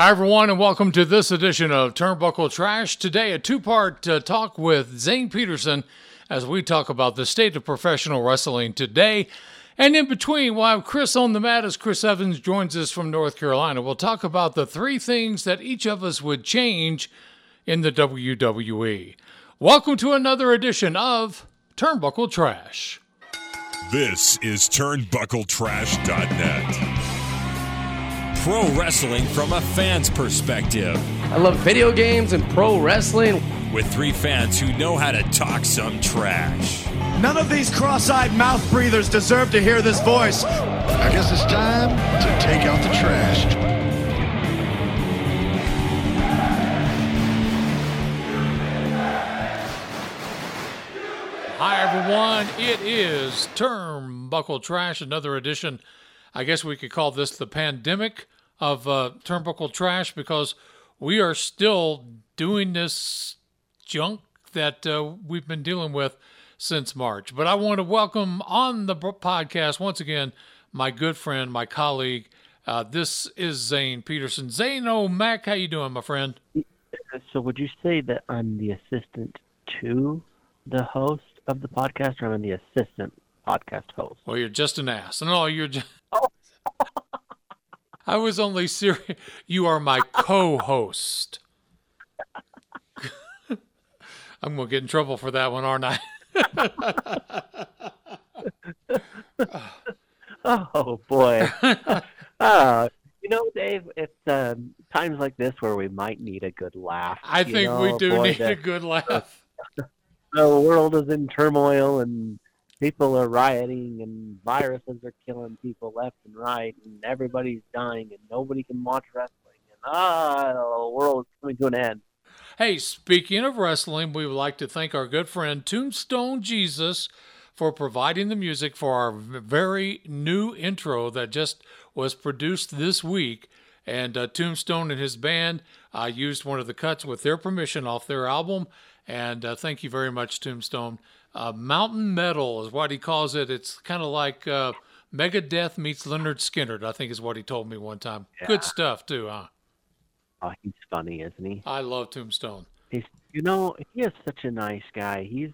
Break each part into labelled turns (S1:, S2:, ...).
S1: Hi, everyone, and welcome to this edition of Turnbuckle Trash. Today, a two part uh, talk with Zane Peterson as we talk about the state of professional wrestling today. And in between, while Chris on the mat as Chris Evans joins us from North Carolina, we'll talk about the three things that each of us would change in the WWE. Welcome to another edition of Turnbuckle Trash.
S2: This is TurnbuckleTrash.net. Pro wrestling from a fan's perspective.
S3: I love video games and pro wrestling.
S2: With three fans who know how to talk some trash.
S4: None of these cross eyed mouth breathers deserve to hear this voice.
S5: I guess it's time to take out the trash.
S1: Hi, everyone. It is Turnbuckle Trash, another edition. I guess we could call this the pandemic of uh, Turnbuckle Trash because we are still doing this junk that uh, we've been dealing with since March. But I want to welcome on the podcast once again my good friend, my colleague. Uh, this is Zane Peterson. Zane O'Mac, how you doing, my friend?
S3: So, would you say that I'm the assistant to the host of the podcast, or I'm the assistant podcast host?
S1: Well, you're just an ass. No, you're just. I was only serious. You are my co-host. I'm gonna get in trouble for that one, aren't I?
S3: oh boy. uh, you know, Dave, it's um, times like this where we might need a good laugh.
S1: I think
S3: know,
S1: we do
S3: boy,
S1: need
S3: the,
S1: a good laugh.
S3: The world is in turmoil and people are rioting and viruses are killing people left and right and everybody's dying and nobody can watch wrestling and ah, the world is coming to an end.
S1: Hey, speaking of wrestling, we would like to thank our good friend Tombstone Jesus for providing the music for our very new intro that just was produced this week. And uh, Tombstone and his band uh, used one of the cuts with their permission off their album. And uh, thank you very much, Tombstone. Uh, mountain metal is what he calls it. It's kind of like uh, Megadeth meets Lynyrd Skynyrd, I think is what he told me one time.
S3: Yeah.
S1: Good stuff, too, huh?
S3: Oh, he's funny, isn't he?
S1: I love Tombstone.
S3: He's, you know, he is such a nice guy. He's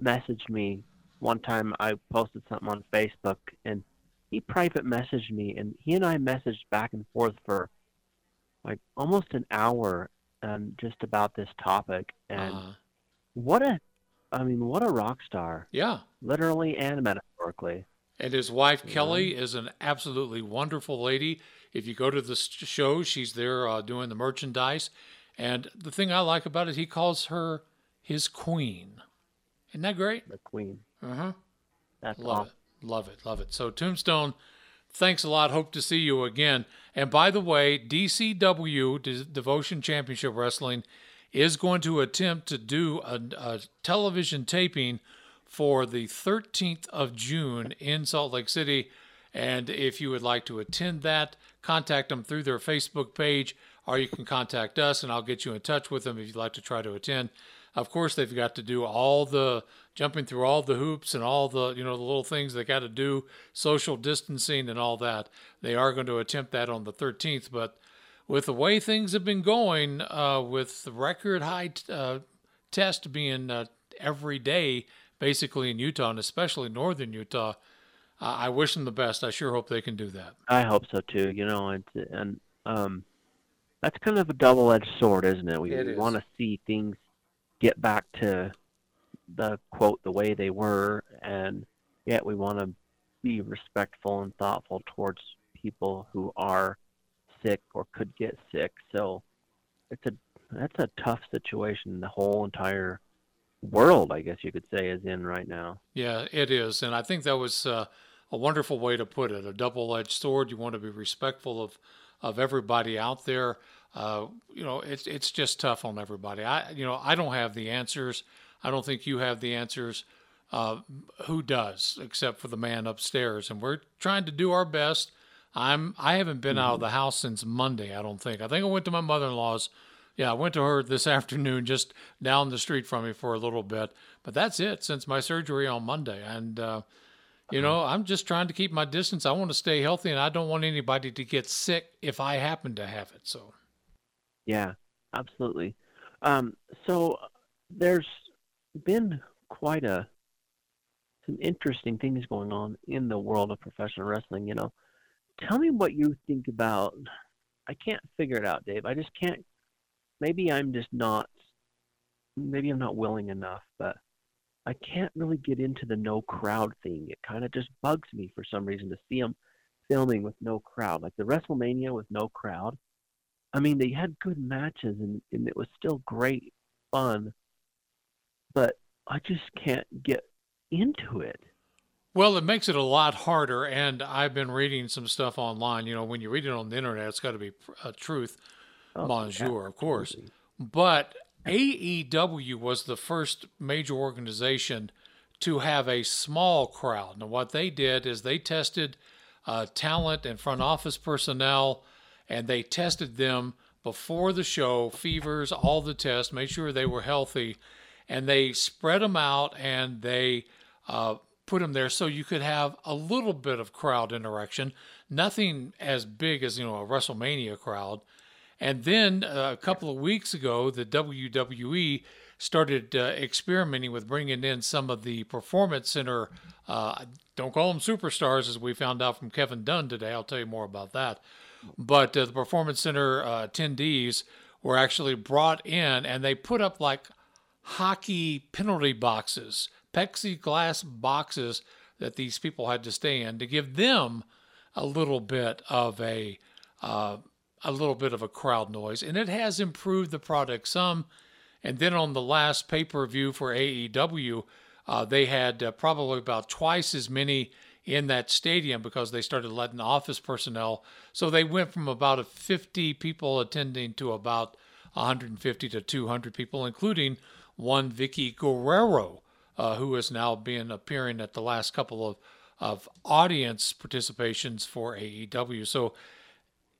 S3: messaged me one time. I posted something on Facebook, and he private messaged me, and he and I messaged back and forth for like almost an hour, um, just about this topic. And
S1: Uh,
S3: what a, I mean, what a rock star,
S1: yeah.
S3: literally and metaphorically.
S1: And his wife Kelly is an absolutely wonderful lady. If you go to the show, she's there uh, doing the merchandise. And the thing I like about it, he calls her his queen. Isn't that great?
S3: The queen.
S1: Uh huh.
S3: That's
S1: Love
S3: awesome.
S1: it. Love it. Love it. So, Tombstone, thanks a lot. Hope to see you again. And by the way, DCW, De- Devotion Championship Wrestling, is going to attempt to do a, a television taping for the 13th of June in Salt Lake City. And if you would like to attend that, contact them through their Facebook page, or you can contact us and I'll get you in touch with them if you'd like to try to attend. Of course, they've got to do all the jumping through all the hoops and all the you know the little things they got to do, social distancing and all that. They are going to attempt that on the 13th, but with the way things have been going, uh, with the record high uh, test being uh, every day, basically in Utah and especially northern Utah, I I wish them the best. I sure hope they can do that.
S3: I hope so too. You know, and and um, that's kind of a double-edged sword, isn't it? We,
S1: It
S3: we want to see things get back to the quote the way they were, and yet we want to be respectful and thoughtful towards people who are sick or could get sick. So it's a that's a tough situation. The whole entire world, I guess you could say, is in right now.
S1: Yeah, it is, and I think that was uh, a wonderful way to put it. A double-edged sword. You want to be respectful of of everybody out there. Uh, you know, it's it's just tough on everybody. I you know I don't have the answers. I don't think you have the answers. Uh, who does, except for the man upstairs? And we're trying to do our best. I'm I haven't been out of the house since Monday. I don't think. I think I went to my mother-in-law's. Yeah, I went to her this afternoon, just down the street from me for a little bit. But that's it since my surgery on Monday. And uh, you know, I'm just trying to keep my distance. I want to stay healthy, and I don't want anybody to get sick if I happen to have it. So
S3: Yeah, absolutely. Um, so there's been quite a some interesting things going on in the world of professional wrestling. You know, tell me what you think about. I can't figure it out, Dave. I just can't. Maybe I'm just not. Maybe I'm not willing enough, but I can't really get into the no crowd thing. It kind of just bugs me for some reason to see them filming with no crowd, like the WrestleMania with no crowd. I mean, they had good matches and, and it was still great fun, but I just can't get into it.
S1: Well, it makes it a lot harder, and I've been reading some stuff online. You know, when you read it on the internet, it's got to be a truth, oh, bonjour, of course. But AEW was the first major organization to have a small crowd. Now, what they did is they tested uh, talent and front office personnel, and they tested them before the show, fevers, all the tests, made sure they were healthy, and they spread them out and they uh, put them there so you could have a little bit of crowd interaction, nothing as big as you know a WrestleMania crowd. And then uh, a couple of weeks ago, the WWE started uh, experimenting with bringing in some of the performance center. Uh, don't call them superstars, as we found out from Kevin Dunn today. I'll tell you more about that. But uh, the performance center uh, attendees were actually brought in, and they put up like hockey penalty boxes, plexiglass boxes that these people had to stay in to give them a little bit of a uh, a little bit of a crowd noise, and it has improved the product some. And then on the last pay per view for AEW, uh, they had uh, probably about twice as many in that stadium because they started letting office personnel. So they went from about 50 people attending to about 150 to 200 people, including one Vickie Guerrero, uh, who is now been appearing at the last couple of, of audience participations for AEW. So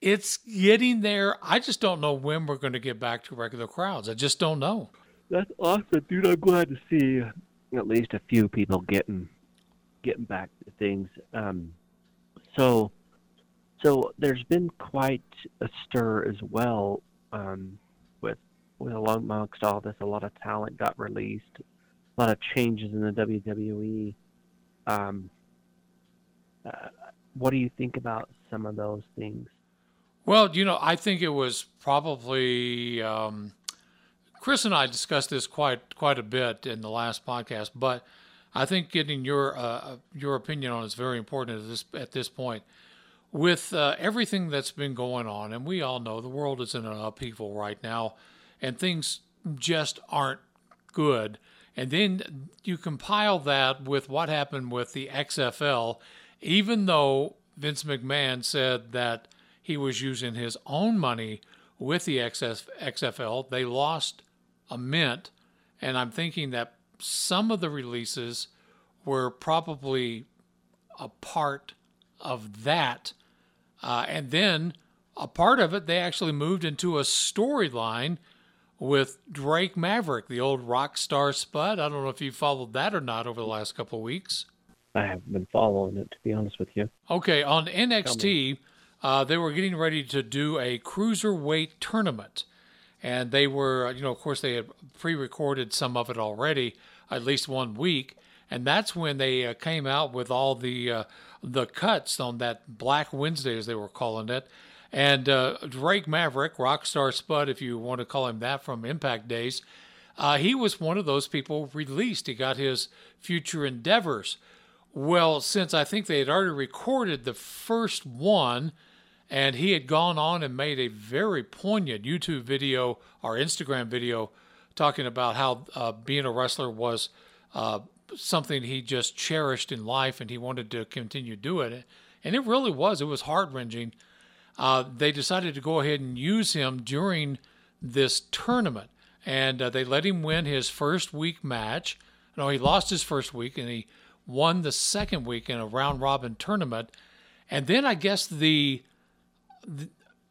S1: it's getting there. I just don't know when we're going to get back to regular crowds. I just don't know.
S3: That's awesome, dude. I'm glad to see at least a few people getting getting back to things. Um, so, so there's been quite a stir as well um, with with amongst all this. A lot of talent got released. A lot of changes in the WWE. Um, uh, what do you think about some of those things?
S1: Well, you know, I think it was probably um, Chris and I discussed this quite quite a bit in the last podcast, but I think getting your uh, your opinion on it is very important at this at this point. With uh, everything that's been going on, and we all know the world is in an upheaval right now, and things just aren't good. And then you compile that with what happened with the XFL, even though Vince McMahon said that he was using his own money with the XF, XFL, they lost a mint. And I'm thinking that some of the releases were probably a part of that. Uh, and then a part of it, they actually moved into a storyline with Drake Maverick, the old rock star spud. I don't know if you followed that or not over the last couple of weeks.
S3: I haven't been following it, to be honest with you.
S1: Okay, on NXT, uh, they were getting ready to do a cruiserweight tournament and they were, you know, of course, they had pre-recorded some of it already, at least one week, and that's when they uh, came out with all the uh, the cuts on that Black Wednesday, as they were calling it. And uh, Drake Maverick, Rockstar Spud, if you want to call him that from Impact days, uh, he was one of those people released. He got his future endeavors. Well, since I think they had already recorded the first one, and he had gone on and made a very poignant YouTube video or Instagram video talking about how uh, being a wrestler was uh, something he just cherished in life and he wanted to continue doing it. And it really was. It was heart wrenching. Uh, they decided to go ahead and use him during this tournament. And uh, they let him win his first week match. No, he lost his first week and he won the second week in a round robin tournament. And then I guess the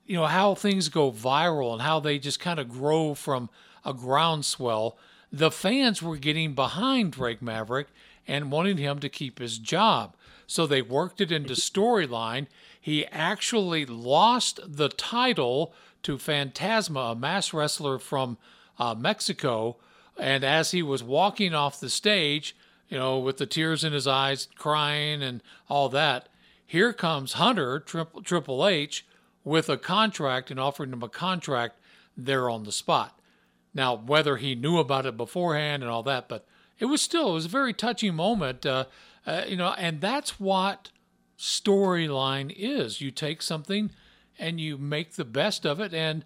S1: you know how things go viral and how they just kind of grow from a groundswell. The fans were getting behind Drake Maverick and wanting him to keep his job. So they worked it into storyline. He actually lost the title to Fantasma, a mass wrestler from uh, Mexico. And as he was walking off the stage, you know, with the tears in his eyes, crying and all that, here comes Hunter, Triple, Triple H, with a contract and offering him a contract there on the spot. Now, whether he knew about it beforehand and all that, but it was still, it was a very touching moment, uh, uh, you know, and that's what storyline is. You take something and you make the best of it and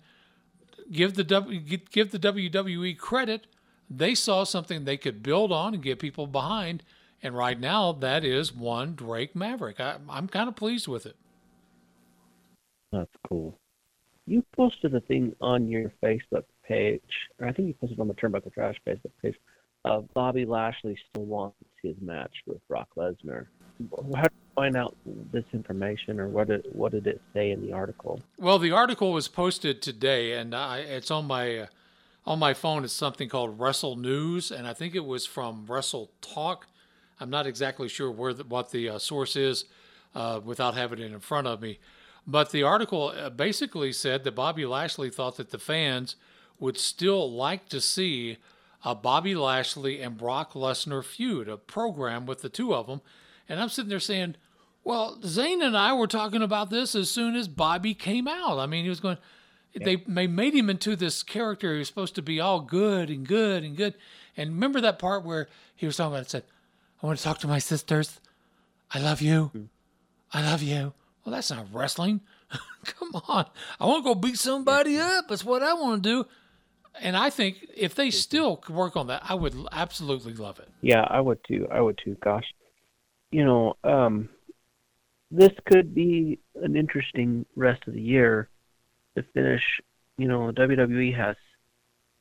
S1: give the w, give the WWE credit. They saw something they could build on and get people behind, and right now that is one Drake Maverick. I, I'm kind of pleased with it.
S3: That's cool. You posted a thing on your Facebook page, or I think you posted on the Turnbuckle Trash Facebook page. Uh, Bobby Lashley still wants his match with Brock Lesnar. How did you find out this information, or what did what did it say in the article?
S1: Well, the article was posted today, and I, it's on my uh, on my phone. It's something called Wrestle News, and I think it was from Wrestle Talk. I'm not exactly sure where the, what the uh, source is uh, without having it in front of me. But the article uh, basically said that Bobby Lashley thought that the fans would still like to see a Bobby Lashley and Brock Lesnar feud, a program with the two of them. And I'm sitting there saying, well, Zane and I were talking about this as soon as Bobby came out. I mean, he was going, yeah. they, they made him into this character. He was supposed to be all good and good and good. And remember that part where he was talking about it, said, I want to talk to my sisters. I love you. Mm. I love you. Well, that's not wrestling. Come on. I want to go beat somebody up. That's what I want to do. And I think if they still could work on that, I would absolutely love it.
S3: Yeah, I would too. I would too. Gosh, you know, um, this could be an interesting rest of the year to finish. You know, WWE has,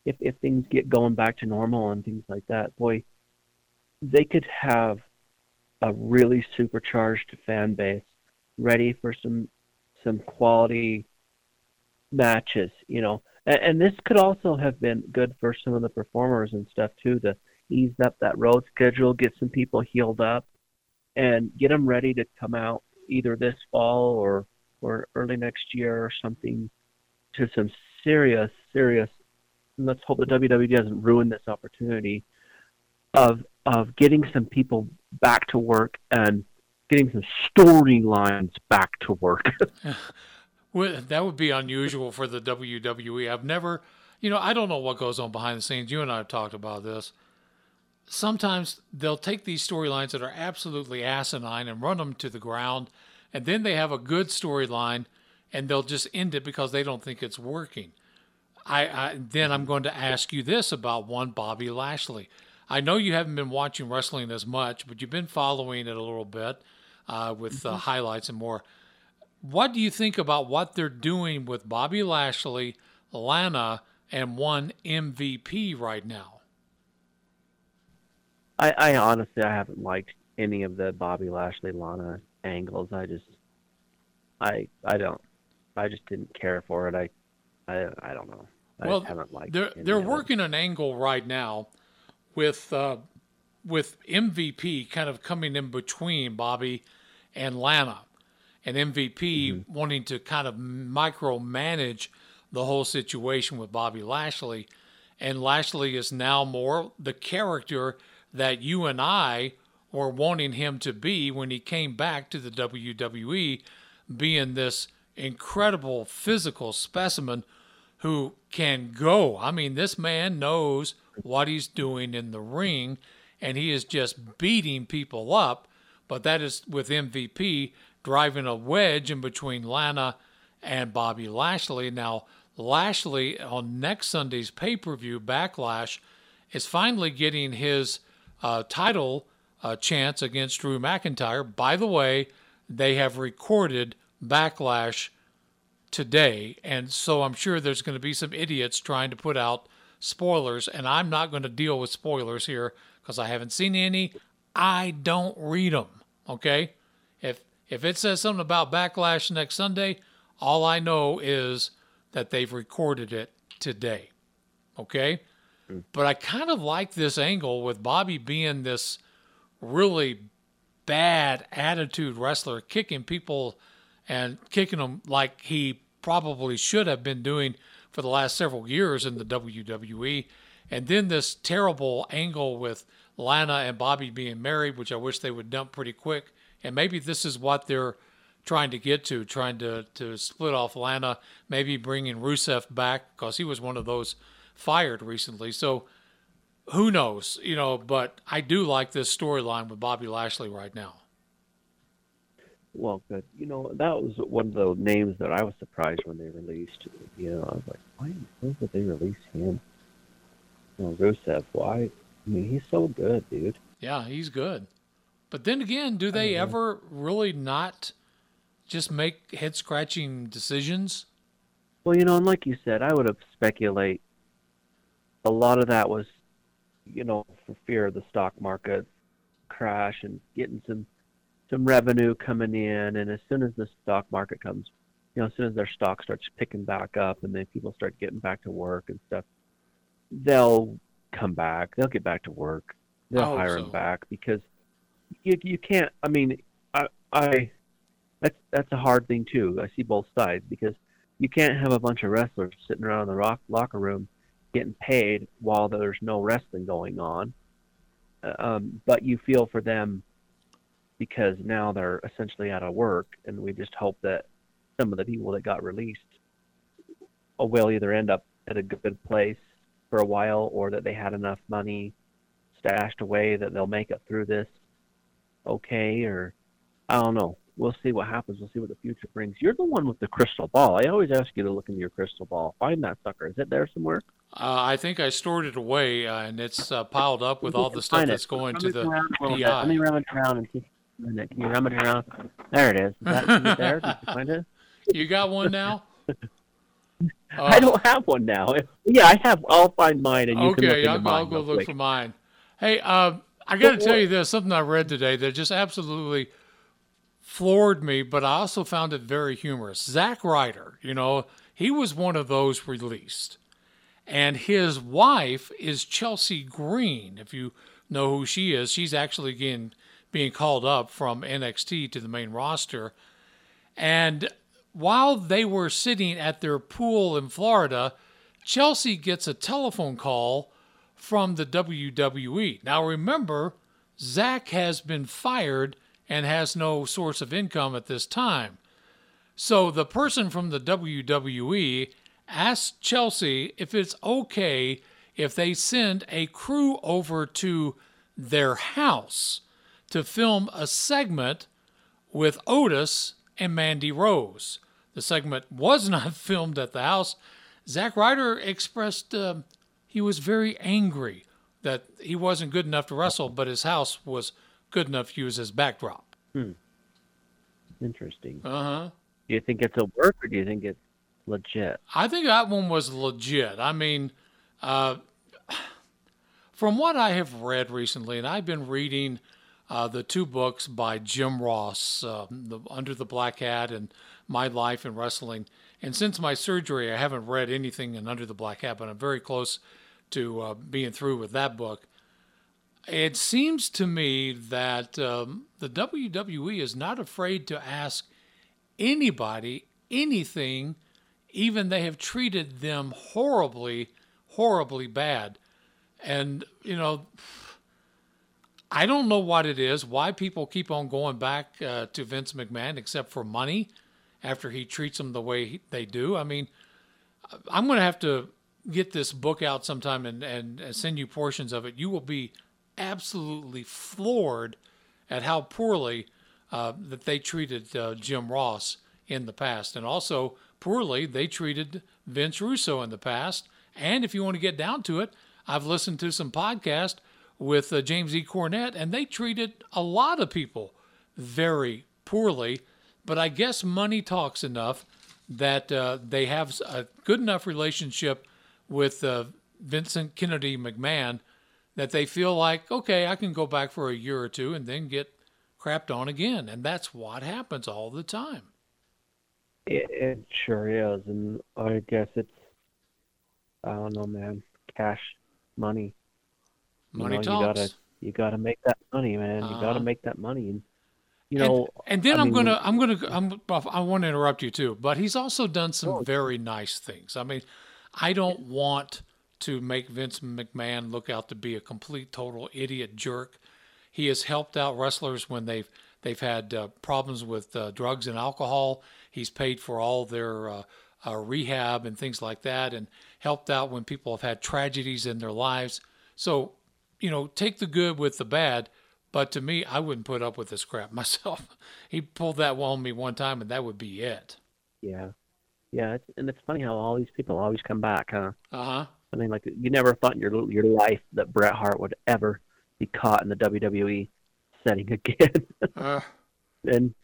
S3: if if things get going back to normal and things like that, boy, they could have a really supercharged fan base ready for some some quality matches. You know, and, and this could also have been good for some of the performers and stuff too to ease up that road schedule, get some people healed up, and get them ready to come out either this fall or or early next year or something to some serious serious. Let's hope the WWE doesn't ruin this opportunity of of getting some people back to work and getting some storylines back to work.
S1: well, that would be unusual for the WWE. I've never, you know, I don't know what goes on behind the scenes. You and I have talked about this. Sometimes they'll take these storylines that are absolutely asinine and run them to the ground, and then they have a good storyline, and they'll just end it because they don't think it's working. I, I then I'm going to ask you this about one Bobby Lashley. I know you haven't been watching wrestling as much, but you've been following it a little bit uh, with uh, highlights and more. What do you think about what they're doing with Bobby Lashley, Lana, and one MVP right now?
S3: I, I honestly I haven't liked any of the Bobby Lashley Lana angles. I just I I don't I just didn't care for it. I I I don't know. I well, haven't liked.
S1: They're they're working an angle right now with uh, with MVP kind of coming in between Bobby and Lana, and MVP mm-hmm. wanting to kind of micromanage the whole situation with Bobby Lashley. And Lashley is now more the character that you and I were wanting him to be when he came back to the WWE, being this incredible physical specimen who can go. I mean, this man knows what he's doing in the ring, and he is just beating people up but that is with MVP driving a wedge in between Lana and Bobby Lashley. Now, Lashley on next Sunday's pay per view, Backlash, is finally getting his uh, title uh, chance against Drew McIntyre. By the way, they have recorded Backlash today, and so I'm sure there's going to be some idiots trying to put out spoilers, and I'm not going to deal with spoilers here because I haven't seen any. I don't read them. Okay? If if it says something about backlash next Sunday, all I know is that they've recorded it today. Okay? But I kind of like this angle with Bobby being this really bad attitude wrestler, kicking people and kicking them like he probably should have been doing for the last several years in the WWE. And then this terrible angle with Lana and Bobby being married, which I wish they would dump pretty quick. And maybe this is what they're trying to get to, trying to, to split off Lana, maybe bringing Rusev back because he was one of those fired recently. So who knows, you know, but I do like this storyline with Bobby Lashley right now.
S3: Well, good. You know, that was one of the names that I was surprised when they released. You know, I was like, why would they release him? You know, Rusev, why? I mean, he's so good, dude.
S1: Yeah, he's good. But then again, do they ever really not just make head scratching decisions?
S3: Well, you know, and like you said, I would have speculate a lot of that was, you know, for fear of the stock market crash and getting some some revenue coming in, and as soon as the stock market comes, you know, as soon as their stock starts picking back up, and then people start getting back to work and stuff, they'll come back. They'll get back to work. They'll
S1: hope
S3: hire
S1: so.
S3: them back because you you can't. I mean, I I that's that's a hard thing too. I see both sides because you can't have a bunch of wrestlers sitting around in the rock, locker room getting paid while there's no wrestling going on. Uh, Um, but you feel for them because now they're essentially out of work, and we just hope that some of the people that got released will either end up at a good place for a while, or that they had enough money stashed away that they'll make it through this okay, or I don't know. We'll see what happens. We'll see what the future brings. You're the one with the crystal ball. I always ask you to look into your crystal ball. Find that sucker. Is it there somewhere?
S1: Uh, I think I stored it away, uh, and it's uh, piled up with all the stuff that's going to the
S3: around a little bit. Let me
S1: DI.
S3: rummage around and see. can. You rummage around? There it is. Is that there? Did you find it?
S1: You got one now?
S3: I don't have one now. Yeah, I have. I'll find mine, and you can look
S1: okay, I'll,
S3: mine.
S1: I'll go look
S3: quick.
S1: for mine. Hey, uh, I got to tell you this something I read today that just absolutely floored me, but I also found it very humorous. Zack Ryder, you know, he was one of those released. And his wife is Chelsea Green. If you know who she is, she's actually getting, being called up from NXT to the main roster. And while they were sitting at their pool in Florida, Chelsea gets a telephone call from the WWE. Now remember, Zack has been fired and has no source of income at this time. So the person from the WWE asked Chelsea if it's okay if they send a crew over to their house to film a segment with Otis and Mandy Rose. The segment was not filmed at the house. Zack Ryder expressed uh, he was very angry that he wasn't good enough to wrestle, but his house was good enough to use as backdrop.
S3: Interesting.
S1: Uh huh.
S3: Do you think it's a work, or do you think it's legit?
S1: I think that one was legit. I mean, uh, from what I have read recently, and I've been reading uh, the two books by Jim Ross, uh, the, Under the Black Hat and My Life in Wrestling. And since my surgery, I haven't read anything in Under the Black Hat, but I'm very close to uh, being through with that book. It seems to me that um, the WWE is not afraid to ask anybody anything, even they have treated them horribly, horribly bad. And, you know, I don't know what it is, why people keep on going back uh, to Vince McMahon except for money after he treats them the way he, they do. I mean, I'm going to have to get this book out sometime and, and, and send you portions of it. You will be absolutely floored at how poorly uh, that they treated uh, Jim Ross in the past, and also poorly they treated Vince Russo in the past. And if you want to get down to it, I've listened to some podcast with uh, James E. Cornette, and they treated a lot of people very poorly. But I guess money talks enough that uh, they have a good enough relationship with uh, Vincent Kennedy McMahon that they feel like, okay, I can go back for a year or two and then get crapped on again. And that's what happens all the time.
S3: It, it sure is, and I guess it's I don't know, man. Cash, money. You
S1: Money
S3: know,
S1: talks.
S3: You gotta you gotta make that money, man. You
S1: Uh-huh.
S3: gotta make that money. And you know,
S1: and, and then
S3: I
S1: I'm gonna, I'm gonna, I'm, I want to interrupt you too, but he's also done some
S3: Oh.
S1: very nice things. I mean, I don't want to make Vince McMahon look out to be a complete, total idiot jerk. He has helped out wrestlers when they've they've had uh, problems with uh, drugs and alcohol. He's paid for all their uh, uh, rehab and things like that, and helped out when people have had tragedies in their lives. So, you know, take the good with the bad. But to me, I wouldn't put up with this crap myself. he pulled that on me one time, and that would be it.
S3: yeah, yeah, and it's funny how all these people always come back, huh?
S1: Uh huh.
S3: I mean, like you never thought in your your life that Bret Hart would ever be caught in the WWE setting again,
S1: Uh,
S3: and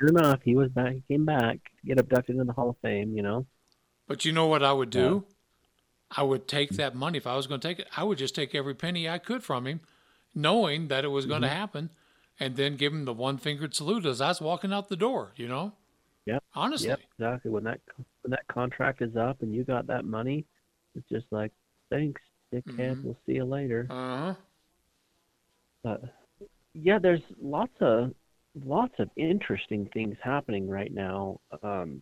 S3: sure enough, he was back. He came back to get abducted into the Hall of Fame. You know,
S1: but you know what I would do? I would take that money if I was going to take it. I would just take every penny I could from him, knowing that it was going to happen, and then give him the one fingered salute as I was walking out the door. You know?
S3: Yeah.
S1: Honestly.
S3: Yep, exactly. When that when that contract is up and you got that money, it's just like, thanks, dickhead. We'll see you later.
S1: Uh huh.
S3: But yeah, there's lots of lots of interesting things happening right now. Um,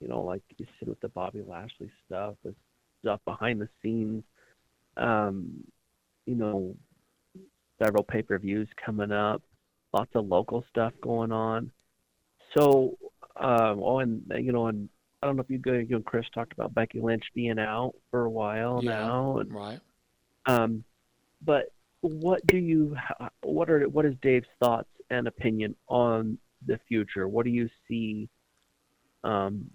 S3: you know, like you said with the Bobby Lashley stuff, with stuff behind the scenes. Um, you know, several pay per views coming up, lots of local stuff going on. So, um, oh, and you know, and I don't know if you, go- you and Chris talked about Becky Lynch being out for a while
S1: Yeah.
S3: now, and
S1: Right.
S3: um, but what do you? What are what is Dave's thoughts and opinion on the future? What do you see? Um,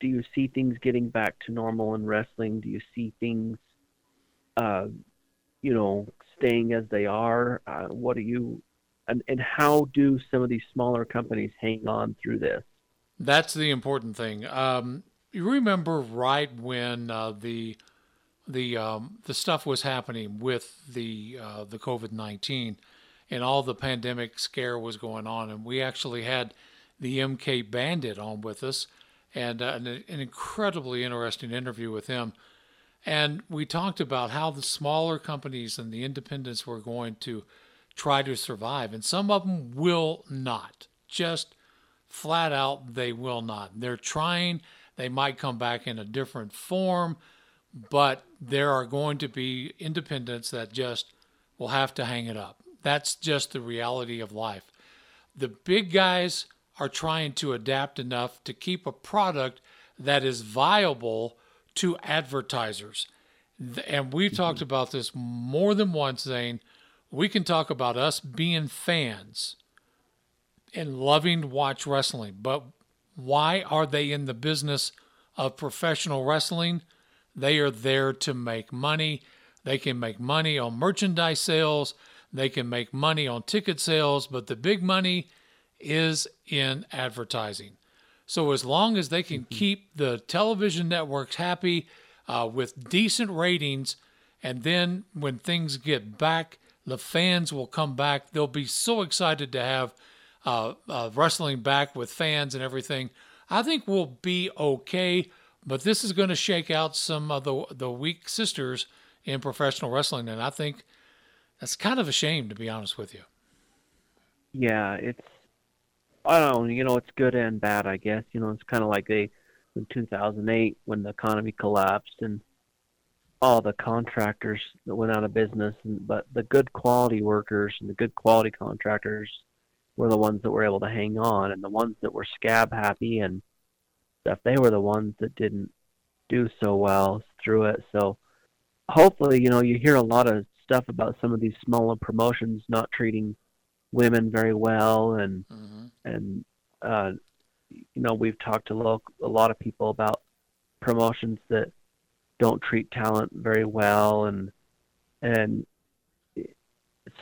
S3: do you see things getting back to normal in wrestling? Do you see things, uh, you know, staying as they are? Uh, what do you? And, and how do some of these smaller companies hang on through this?
S1: That's the important thing. Um, you remember right when uh, the the um, the stuff was happening with the uh, the COVID nineteen and all the pandemic scare was going on, and we actually had the MK Bandit on with us, and uh, an, an incredibly interesting interview with him. And we talked about how the smaller companies and the independents were going to try to survive, and some of them will not. Just flat out, they will not. They're trying. They might come back in a different form, but there are going to be independents that just will have to hang it up. That's just the reality of life. The big guys are trying to adapt enough to keep a product that is viable to advertisers. And we've mm-hmm. talked about this more than once, Zane. We can talk about us being fans and loving to watch wrestling, but why are they in the business of professional wrestling? They are there to make money. They can make money on merchandise sales, they can make money on ticket sales, but the big money is in advertising. So as long as they can keep the television networks happy uh, with decent ratings, and then when things get back, the fans will come back. They'll be so excited to have uh, uh, wrestling back with fans and everything. I think we'll be okay, but this is going to shake out some of the the weak sisters in professional wrestling, and I think that's kind of a shame, to be honest with you.
S3: Yeah, it's I don't know, you know, it's good and bad, I guess. You know, it's kind of like they in 2008 when the economy collapsed and all the contractors that went out of business, and, but the good quality workers and the good quality contractors were the ones that were able to hang on, and the ones that were scab happy and stuff, they were the ones that didn't do so well through it. So hopefully, you know, you hear a lot of stuff about some of these smaller promotions not treating women very well and and uh, you know we've talked to lo- a lot of people about promotions that don't treat talent very well and and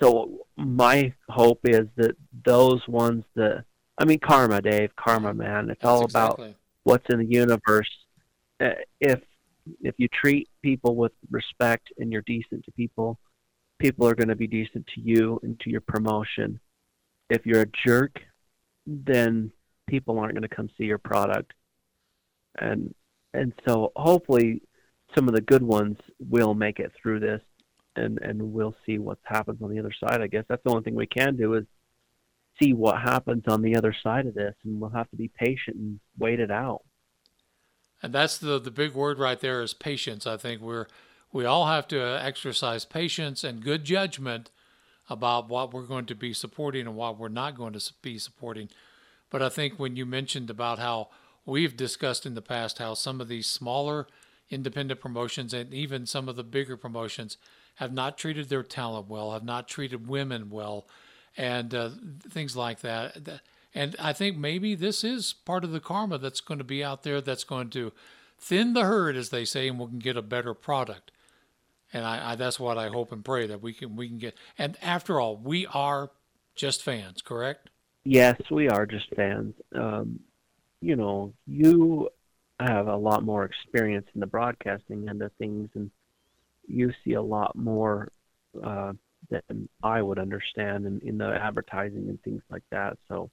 S3: so my hope is that those ones that I mean karma Dave karma man. It's all
S1: That's
S3: about what's in the universe. Uh, if if you treat people with respect and you're decent to people people are going to be decent to you and to your promotion if you're a jerk then people aren't going to come see your product and and so hopefully some of the good ones will make it through this and and we'll see what happens on the other side i guess that's the only thing we can do is see what happens on the other side of this, and we'll have to be patient and wait it out.
S1: And that's the the big word right there is patience. I think we're we all have to exercise patience and good judgment about what we're going to be supporting and what we're not going to be supporting. But I think when you mentioned about how we've discussed in the past how some of these smaller independent promotions and even some of the bigger promotions have not treated their talent well, have not treated women well, and uh, things like that. And I think maybe this is part of the karma that's going to be out there that's going to thin the herd, as they say, and we can get a better product. And I, I, that's what I hope and pray that we can we can get. And after all, we are just fans, correct?
S3: Yes, we are just fans. Um, you know, you have a lot more experience in the broadcasting end of things, and you see a lot more uh, than I would understand in, in the advertising and things like that. So,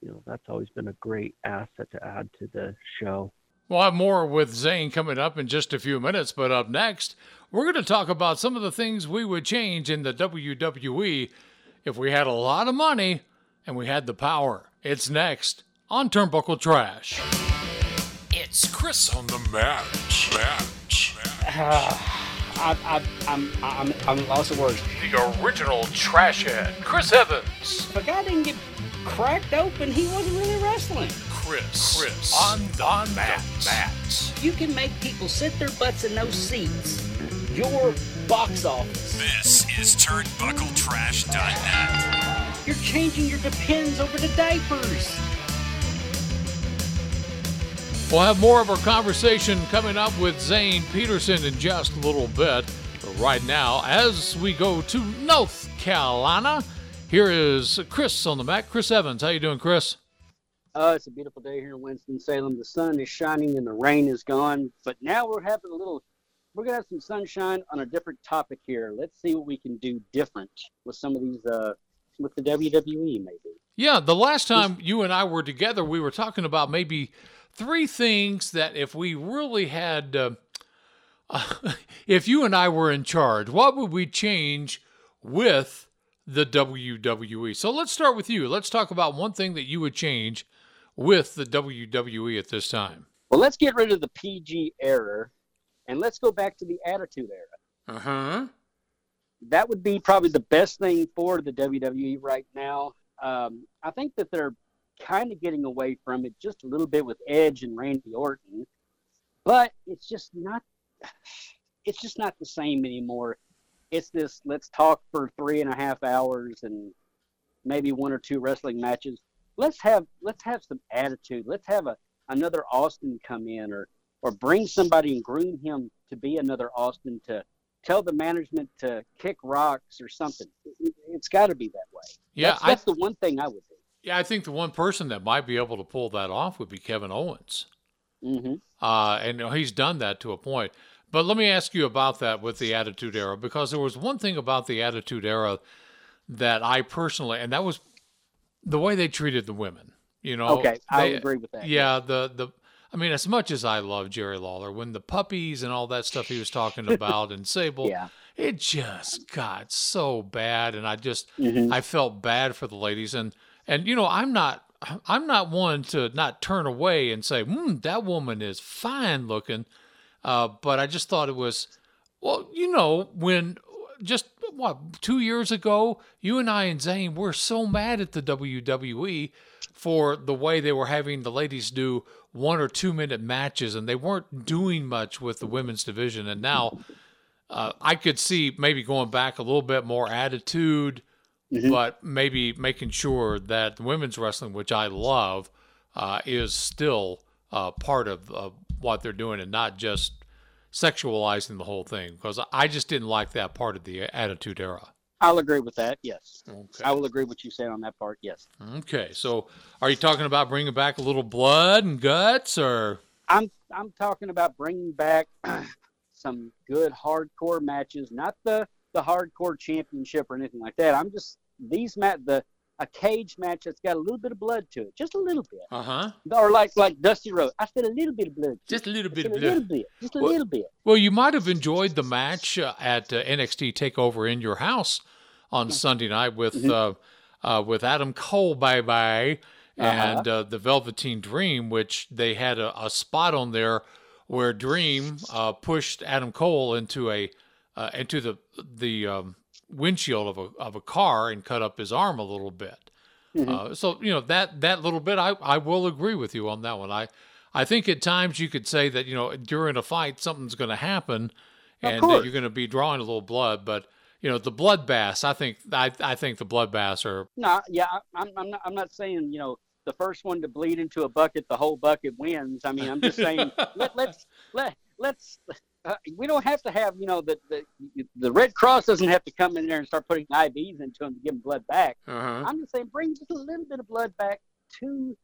S3: you know, that's always been a great asset to add to the show.
S1: We'll have more with Zane coming up in just a few minutes, but up next, we're going to talk about some of the things we would change in the WWE if we had a lot of money and we had the power. It's next on Turnbuckle Trash.
S2: It's Chris on the match. Match.
S6: Uh, I, I, I'm, I'm, I'm lost of words.
S1: The original trash head, Chris Evans.
S6: If a guy didn't get cracked open, he wasn't really wrestling.
S2: Chris. Chris. On the on mat. mat.
S6: You can make people sit their butts in those seats. Your box office.
S2: This is TurnbuckleTrash.net.
S6: You're changing your depends over to diapers.
S1: We'll have more of our conversation coming up with Zane Peterson in just a little bit. But right now, as we go to North Carolina, here is Chris on the mat. Chris Evans, how you doing, Chris?
S6: Uh, it's a beautiful day here in Winston-Salem. The sun is shining and the rain is gone. But now we're having a little, we're going to have some sunshine on a different topic here. Let's see what we can do different with some of these, uh, with the WWE maybe.
S1: Yeah, the last time you and I were together, we were talking about maybe three things that if we really had, uh, uh, if you and I were in charge, what would we change with the WWE? So let's start with you. Let's talk about one thing that you would change with the WWE at this time.
S6: Well, let's get rid of the PG era and let's go back to the Attitude Era.
S1: Uh huh.
S6: That would be probably the best thing for the WWE right now. Um, I think that they're kind of getting away from it just a little bit with Edge and Randy Orton, but it's just not. It's just not the same anymore. It's this. Let's talk for three and a half hours and maybe one or two wrestling matches. Let's have let's have some attitude. Let's have a another Austin come in or or bring somebody and groom him to be another Austin to tell the management to kick rocks or something. It, has got to be that way.
S1: Yeah,
S6: that's, that's I, the one thing I would do.
S1: Yeah, I think the one person that might be able to pull that off would be Kevin Owens.
S6: Mm-hmm.
S1: Uh, and you know, he's done that to a point. But let me ask you about that with the Attitude Era, because there was one thing about the Attitude Era that I personally, and that was the way they treated the women. You know,
S6: okay, I agree with that.
S1: Yeah, the the, I mean, as much as I love Jerry Lawler, when the puppies and all that stuff he was talking about and Sable,
S6: yeah.
S1: it just got so bad, and I just
S6: mm-hmm.
S1: I felt bad for the ladies and and you know, I'm not I'm not one to not turn away and say, hmm, that woman is fine looking. Uh, but I just thought it was, well, you know, when just what two years ago, you and I and Zane were so mad at the WWE for the way they were having the ladies do one or two minute matches, and they weren't doing much with the women's division. And now, uh, I could see maybe going back a little bit more attitude mm-hmm. but maybe making sure that the women's wrestling, which I love, uh, is still uh, part of uh, what they're doing and not just sexualizing the whole thing. Because I just didn't like that part of the uh, Attitude Era.
S6: I'll agree with that. Yes,
S1: okay.
S6: I will agree with you saying on that part. Yes.
S1: Okay, so are you talking about bringing back a little blood and guts, or
S6: I'm I'm talking about bringing back some good hardcore matches, not the the hardcore championship or anything like that. I'm just these mat the a cage match that's got a little bit of blood to it, just a little bit.
S1: Uh huh.
S6: Or like like Dusty Rhodes, I said a little bit of blood.
S1: Just a little bit
S6: of
S1: blood.
S6: A little bit, just a
S1: well,
S6: little bit.
S1: Well, you might have enjoyed the match uh, at uh, NXT Takeover in your house on Sunday night with.
S6: Mm-hmm.
S1: Uh, uh, with Adam Cole, bye bye,
S6: Uh-huh.
S1: and uh, the Velveteen Dream, which they had a, a spot on there where Dream uh, pushed Adam Cole into a uh, into the the um, windshield of a of a car and cut up his arm a little bit. Uh, so you know that that little bit, I I will agree with you on that one. I I think at times you could say that you know during a fight something's going to happen, and that you're going to be drawing a little blood, but you know the bloodbaths. I think I I think the bloodbaths are
S6: No, yeah, I'm, I'm not. I'm not saying you know the first one to bleed into a bucket, the whole bucket wins. I mean, I'm just saying let, let's let let's. Uh, we don't have to have you know the, the the Red Cross doesn't have to come in there and start putting IVs into them to give them blood back.
S1: uh-huh.
S6: I'm just saying bring just a little bit of blood back to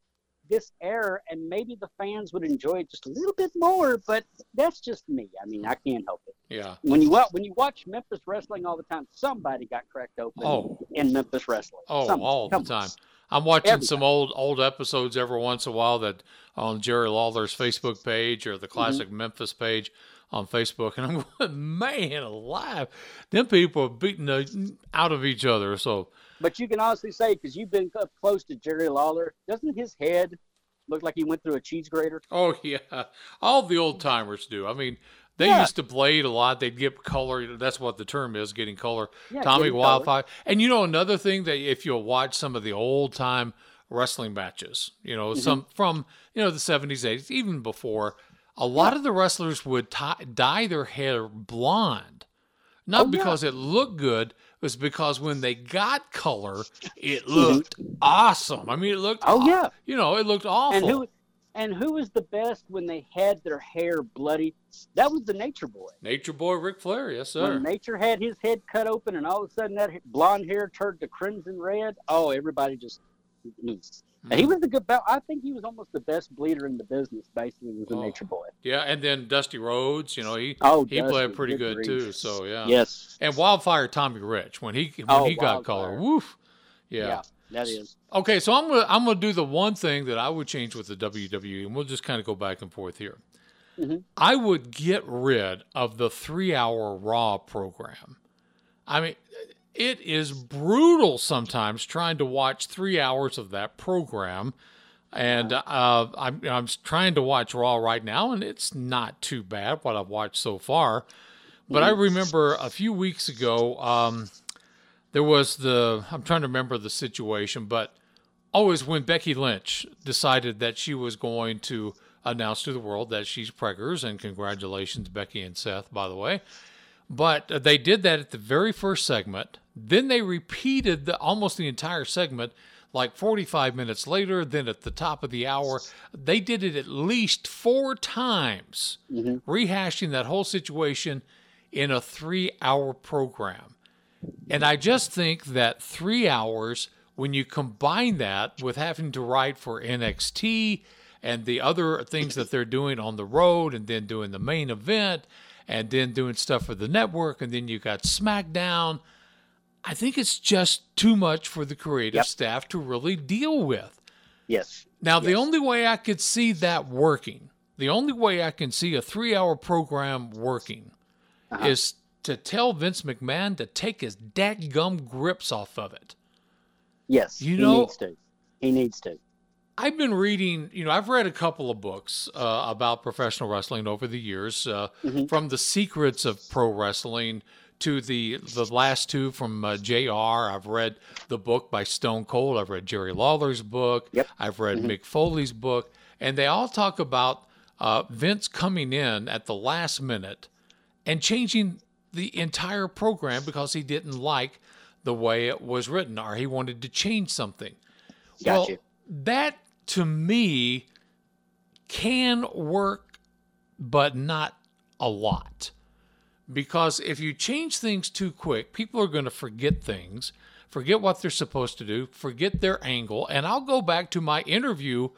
S6: this era, and maybe the fans would enjoy it just a little bit more. But that's just me. I mean, I can't help it.
S1: yeah.
S6: When you when you watch Memphis wrestling all the time, somebody got cracked open
S1: Oh.
S6: in Memphis wrestling.
S1: Oh,
S6: Somebody.
S1: all the time. I'm watching
S6: Every
S1: some old old episodes every once in a while that on Jerry Lawler's Facebook page or the
S6: Mm-hmm.
S1: Classic Memphis page on Facebook, and I'm going, man, alive, them people are beating the out of each other. So
S6: But you can honestly say, because you've been up close to Jerry Lawler, doesn't his head look like he went through a cheese grater?
S1: Oh yeah, all the old timers do. I mean, they
S6: Yeah.
S1: used to blade a lot. They'd get color. That's what the term is, getting color.
S6: Yeah,
S1: Tommy. Wildfire. And you know another thing that if you'll watch some of the old time wrestling matches, you know,
S6: Mm-hmm.
S1: some from you know the seventies, eighties, even before, a lot of the wrestlers would ti dye their hair blonde. Not
S6: Oh, yeah.
S1: because it looked good, it was because when they got color, it looked awesome. I mean, it looked.
S6: Oh,
S1: aw-
S6: yeah.
S1: You know, it looked awful.
S6: And who and who was the best when they had their hair bloody? That was the Nature Boy.
S1: Nature Boy Ric Flair, yes sir.
S6: When Nature had his head cut open, and all of a sudden that blonde hair turned to crimson red. Oh, everybody just. And He was the good. bel- I think he was almost the best bleeder in the business. Basically, was a
S1: Oh.
S6: Nature Boy.
S1: Yeah, and then Dusty Rhodes, you know, he
S6: Oh,
S1: he
S6: Dusty,
S1: played pretty
S6: good
S1: good too. So yeah.
S6: Yes.
S1: And Wildfire Tommy Rich when he when
S6: Oh,
S1: he got color, woof. Yeah.
S6: Yeah. that is.
S1: Okay, so I'm gonna I'm gonna do the one thing that I would change with the WWE, and we'll just kind of go back and forth here.
S6: Mhm.
S1: I would get rid of the three hour Raw program. I mean, it is brutal sometimes trying to watch three hours of that program. And uh, I'm, I'm trying to watch Raw right now, and it's not too bad what I've watched so far. But I remember a few weeks ago, um, there was the I'm trying to remember the situation, but always when Becky Lynch decided that she was going to announce to the world that she's preggers, and congratulations, Becky and Seth, by the way. But uh, they did that at the very first segment. Then they repeated the, almost the entire segment like 45 minutes later. Then at the top of the hour, they did it at least four times, rehashing that whole situation in a three hour program. And I just think that three hours, when you combine that with having to write for NXT and the other things that they're doing on the road, and then doing the main event, and then doing stuff for the network, and then you got SmackDown. I think it's just too much for the creative
S6: Yep.
S1: staff to really deal with.
S6: Yes.
S1: Now, the only way I could see that working, the only way I can see a three hour program working uh-huh. is to tell Vince McMahon to take his dadgum grips off of it.
S6: Yes.
S1: You
S6: he
S1: know-
S6: needs to. He needs to.
S1: I've been reading, you know, I've read a couple of books uh, about professional wrestling over the years, uh, from the secrets of pro wrestling to the the last two from uh, JR I've read the book by Stone Cold. I've read Jerry Lawler's book.
S6: Yep.
S1: I've read Mick Foley's book, and they all talk about uh, Vince coming in at the last minute and changing the entire program because he didn't like the way it was written or he wanted to change something. well, that to me can work, but not a lot. Because if you change things too quick, people are going to forget things, forget what they're supposed to do, forget their angle. And I'll go back to my interview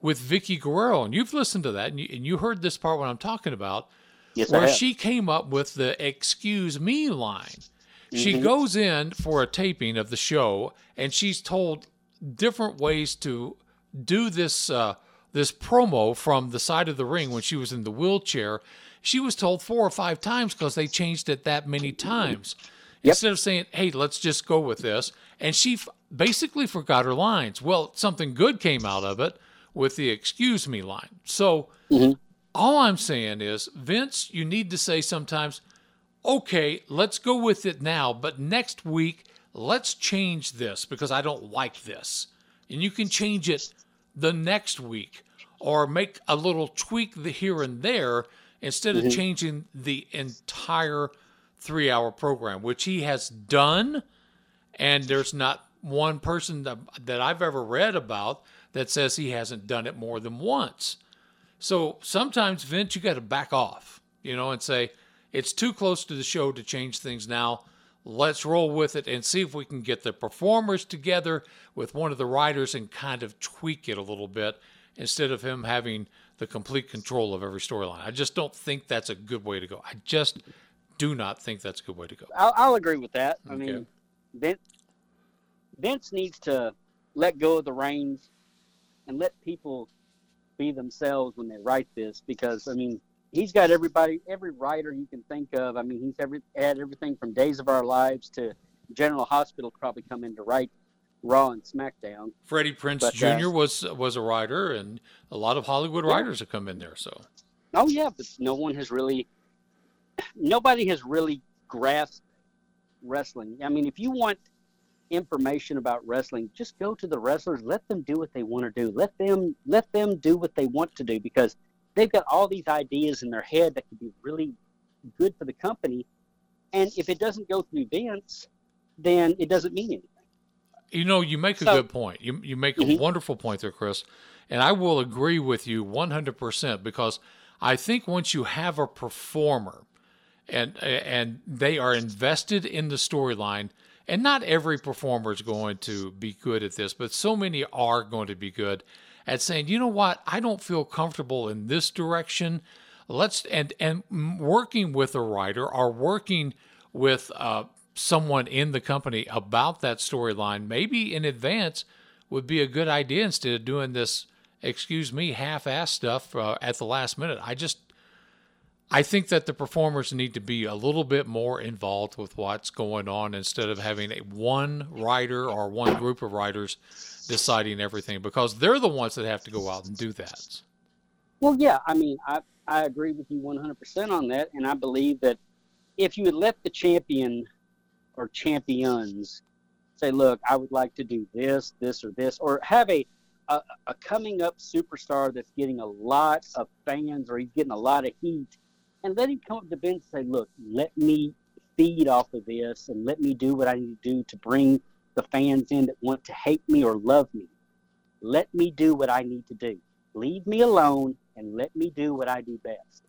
S1: with Vickie Guerrero, and you've listened to that, and you, and you heard this part what I'm talking about
S6: Yes,
S1: where she came up with the excuse me line. She mm-hmm. goes in for a taping of the show and she's told different ways to do this uh, this promo from the side of the ring when she was in the wheelchair. She was told four or five times because they changed it that many times. instead of saying, "Hey, let's just go with this," and she f- basically forgot her lines. Well, something good came out of it with the "excuse me" line. So all I'm saying is, Vince, you need to say sometimes, "Okay, let's go with it now, but next week let's change this because I don't like this," and you can change it the next week or make a little tweak the here and there instead of mm-hmm. changing the entire three hour program, which he has done. And there's not one person that, that I've ever read about that says he hasn't done it more than once. So sometimes, Vince, you got to back off, you know, and say, it's too close to the show to change things now. Let's roll with it and see if we can get the performers together with one of the writers and kind of tweak it a little bit instead of him having the complete control of every storyline. I just don't think that's a good way to go. I just do not think that's a good way to go.
S6: I'll, I'll agree with that. I mean, Vince, Vince needs to let go of the reins and let people be themselves when they write this because, I mean, he's got everybody, every writer you can think of. I mean, he's every, had everything from Days of Our Lives to General Hospital probably come in to write Raw and SmackDown.
S1: Freddie Prinze
S6: But, uh,
S1: Jr. was was a writer, and a lot of Hollywood writers have come in there. So
S6: Oh yeah, but no one has really, nobody has really grasped wrestling. I mean, if you want information about wrestling, just go to the wrestlers. Let them do what they want to do. Let them let them do what they want to do because they've got all these ideas in their head that could be really good for the company. And if it doesn't go through Vince, then it doesn't mean anything.
S1: You know, you make a
S6: So-
S1: good point. You you make a
S6: Mhm.
S1: wonderful point there, Chris, and I will agree with you 100% because I think once you have a performer and and they are invested in the storyline, and not every performer is going to be good at this, but so many are going to be good at saying, you know what, I don't feel comfortable in this direction. Let's and and working with a writer or working with uh, someone in the company about that storyline, maybe in advance, would be a good idea instead of doing this, excuse me, half-ass stuff uh, at the last minute. I just I think that the performers need to be a little bit more involved with what's going on instead of having a one writer or one group of writers deciding everything because they're the ones that have to go out and do that.
S6: Well, yeah, I mean, I, I agree with you 100% on that. And I believe that if you had let the champion or champions say, look, I would like to do this, this, or this, or have a, a, a coming up superstar that's getting a lot of fans or he's getting a lot of heat, and let him come up to Ben and say, look, let me feed off of this and let me do what I need to do to bring the fans in that want to hate me or love me. Let me do what I need to do. Leave me alone and let me do what I do best.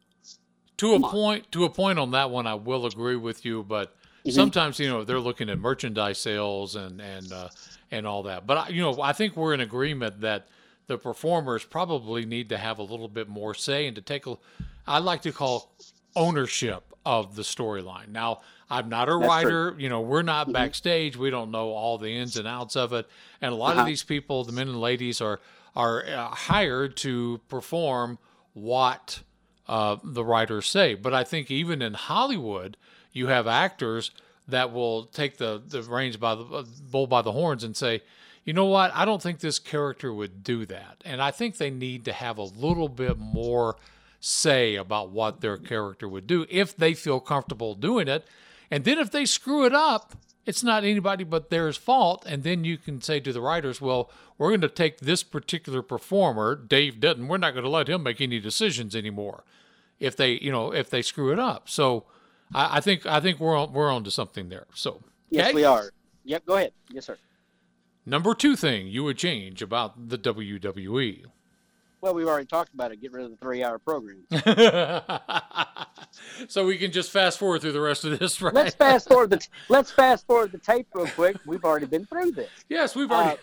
S1: To a
S6: on.
S1: point, to a point on that one, I will agree with you. But
S6: Mhm.
S1: sometimes, you know, they're looking at merchandise sales and and uh, and all that. But I- you know, I think we're in agreement that the performers probably need to have a little bit more say and to take a, I like to call ownership of the storyline. Now, I'm not a
S6: That's true.
S1: writer. You know, we're not
S6: Mhm.
S1: backstage. We don't know all the ins and outs of it. And a lot of
S6: Uh-huh.
S1: these people, the men and ladies, are are uh, hired to perform what uh, the writers say. But I think even in Hollywood, you have actors that will take the, the reins by the uh, bull by the horns and say, you know what, I don't think this character would do that. And I think they need to have a little bit more say about what their character would do if they feel comfortable doing it. And then if they screw it up, it's not anybody but theirs fault. And then you can say to the writers, well, we're going to take this particular performer, Dave Dutton, we're not going to let him make any decisions anymore if they, you know, if they screw it up. So I, I think I think we're on, we're on to something there. So
S6: Yes,
S1: okay.
S6: we are. Yep, go ahead. Yes, sir.
S1: number two thing you would change about the. WWE.
S6: Well, we've already talked about it. Get rid of the three-hour program.
S1: so we can just fast forward through the rest of this, right?
S6: let's fast forward the let's fast forward the tape real quick. We've already been through this.
S1: yes, we've already.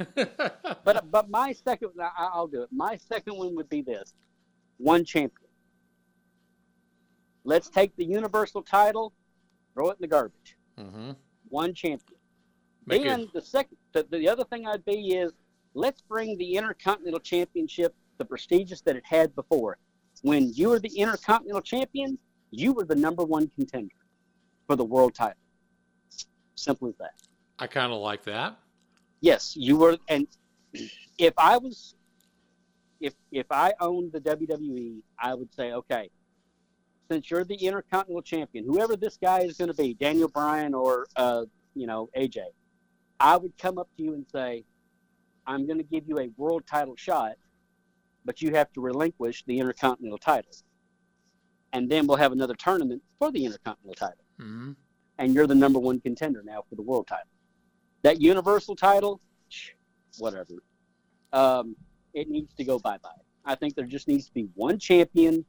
S6: But but my second, I'll do it. My second one would be this: one champion. Let's take the universal title, throw it in the garbage.
S1: Mhm.
S6: One champion.
S1: Make
S6: then
S1: it,
S6: the second, the, the other thing I'd be is let's bring the Intercontinental Championship the prestigious that it had before. When you were the Intercontinental Champion, you were the number one contender for the world title. Simple as that.
S1: I kind of like that.
S6: Yes, you were. And if I was, if if I owned the WWE, I would say, okay, since you're the Intercontinental Champion, whoever this guy is going to be, Daniel Bryan or uh, you know AJ, I would come up to you and say, I'm going to give you a world title shot, but you have to relinquish the Intercontinental title, and then we'll have another tournament for the Intercontinental title,
S1: hmm
S6: and you're the number one contender now for the world title. That Universal title, whatever. Um, it needs to go bye bye. I think there just needs to be one champion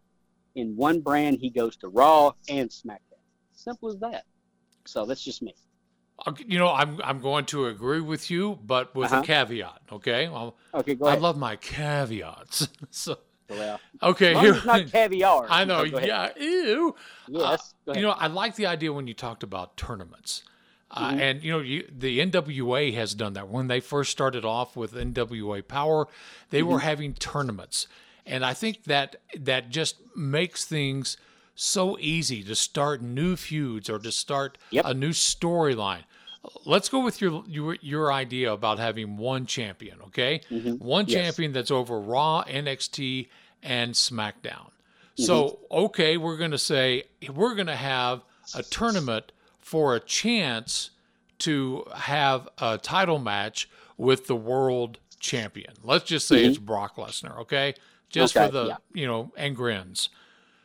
S6: in one brand. He goes to Raw and SmackDown. Simple as that. So that's just me.
S1: You know, I'm I'm going to agree with you, but with a
S6: Uh-huh.
S1: caveat. Okay, well,
S6: Okay, go
S1: I love my caveats. so
S6: well,
S1: okay, here.
S6: not caviar.
S1: I know.
S6: So ahead.
S1: Yeah. Ew.
S6: Yes. ahead.
S1: You know, I like the idea when you talked about tournaments. Uh,
S6: Mm-hmm.
S1: and you know, you, the NWA has done that. When they first started off with NWA Power, they were
S6: Mm-hmm.
S1: having tournaments, and I think that that just makes things so easy to start new feuds or to start
S6: Yep.
S1: a new storyline. Let's go with your your your idea about having one champion, okay?
S6: Mm-hmm.
S1: One
S6: Yes.
S1: champion that's over Raw, NXT, and SmackDown. So, okay, we're going to say we're going to have a tournament for a chance to have a title match with the world champion. Let's just say it's Brock Lesnar, okay? Just
S6: Okay,
S1: for the,
S6: yeah.
S1: you know, and grins.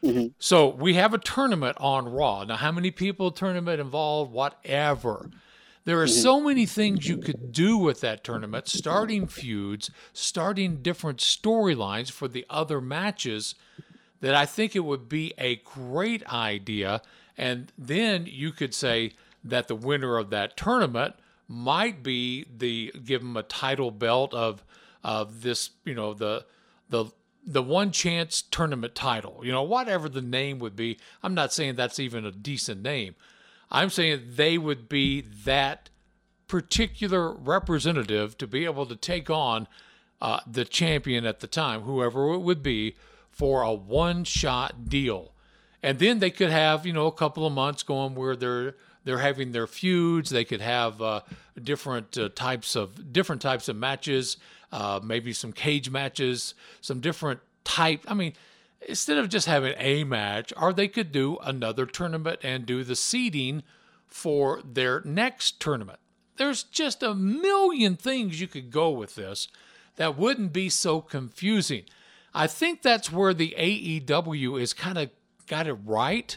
S6: Mhm.
S1: So we have a tournament on Raw. Now, how many people tournament involved? Whatever. There are mm-hmm. so many things you could do with that tournament, starting feuds, starting different storylines for the other matches, that I think it would be a great idea. And then you could say that the winner of that tournament might be the give them a title belt of of this, you know, the the the one chance tournament title, you know, whatever the name would be. I'm not saying that's even a decent name. I'm saying they would be that particular representative to be able to take on uh, the champion at the time, whoever it would be, for a one shot deal. And then they could have, you know, a couple of months going where they're they're having their feuds. They could have uh, different uh, types of different types of matches, uh, maybe some cage matches, some different type. I mean, instead of just having a match, or they could do another tournament and do the seeding for their next tournament. There's just a million things you could go with this that wouldn't be so confusing. I think that's where the AEW is kind of got it right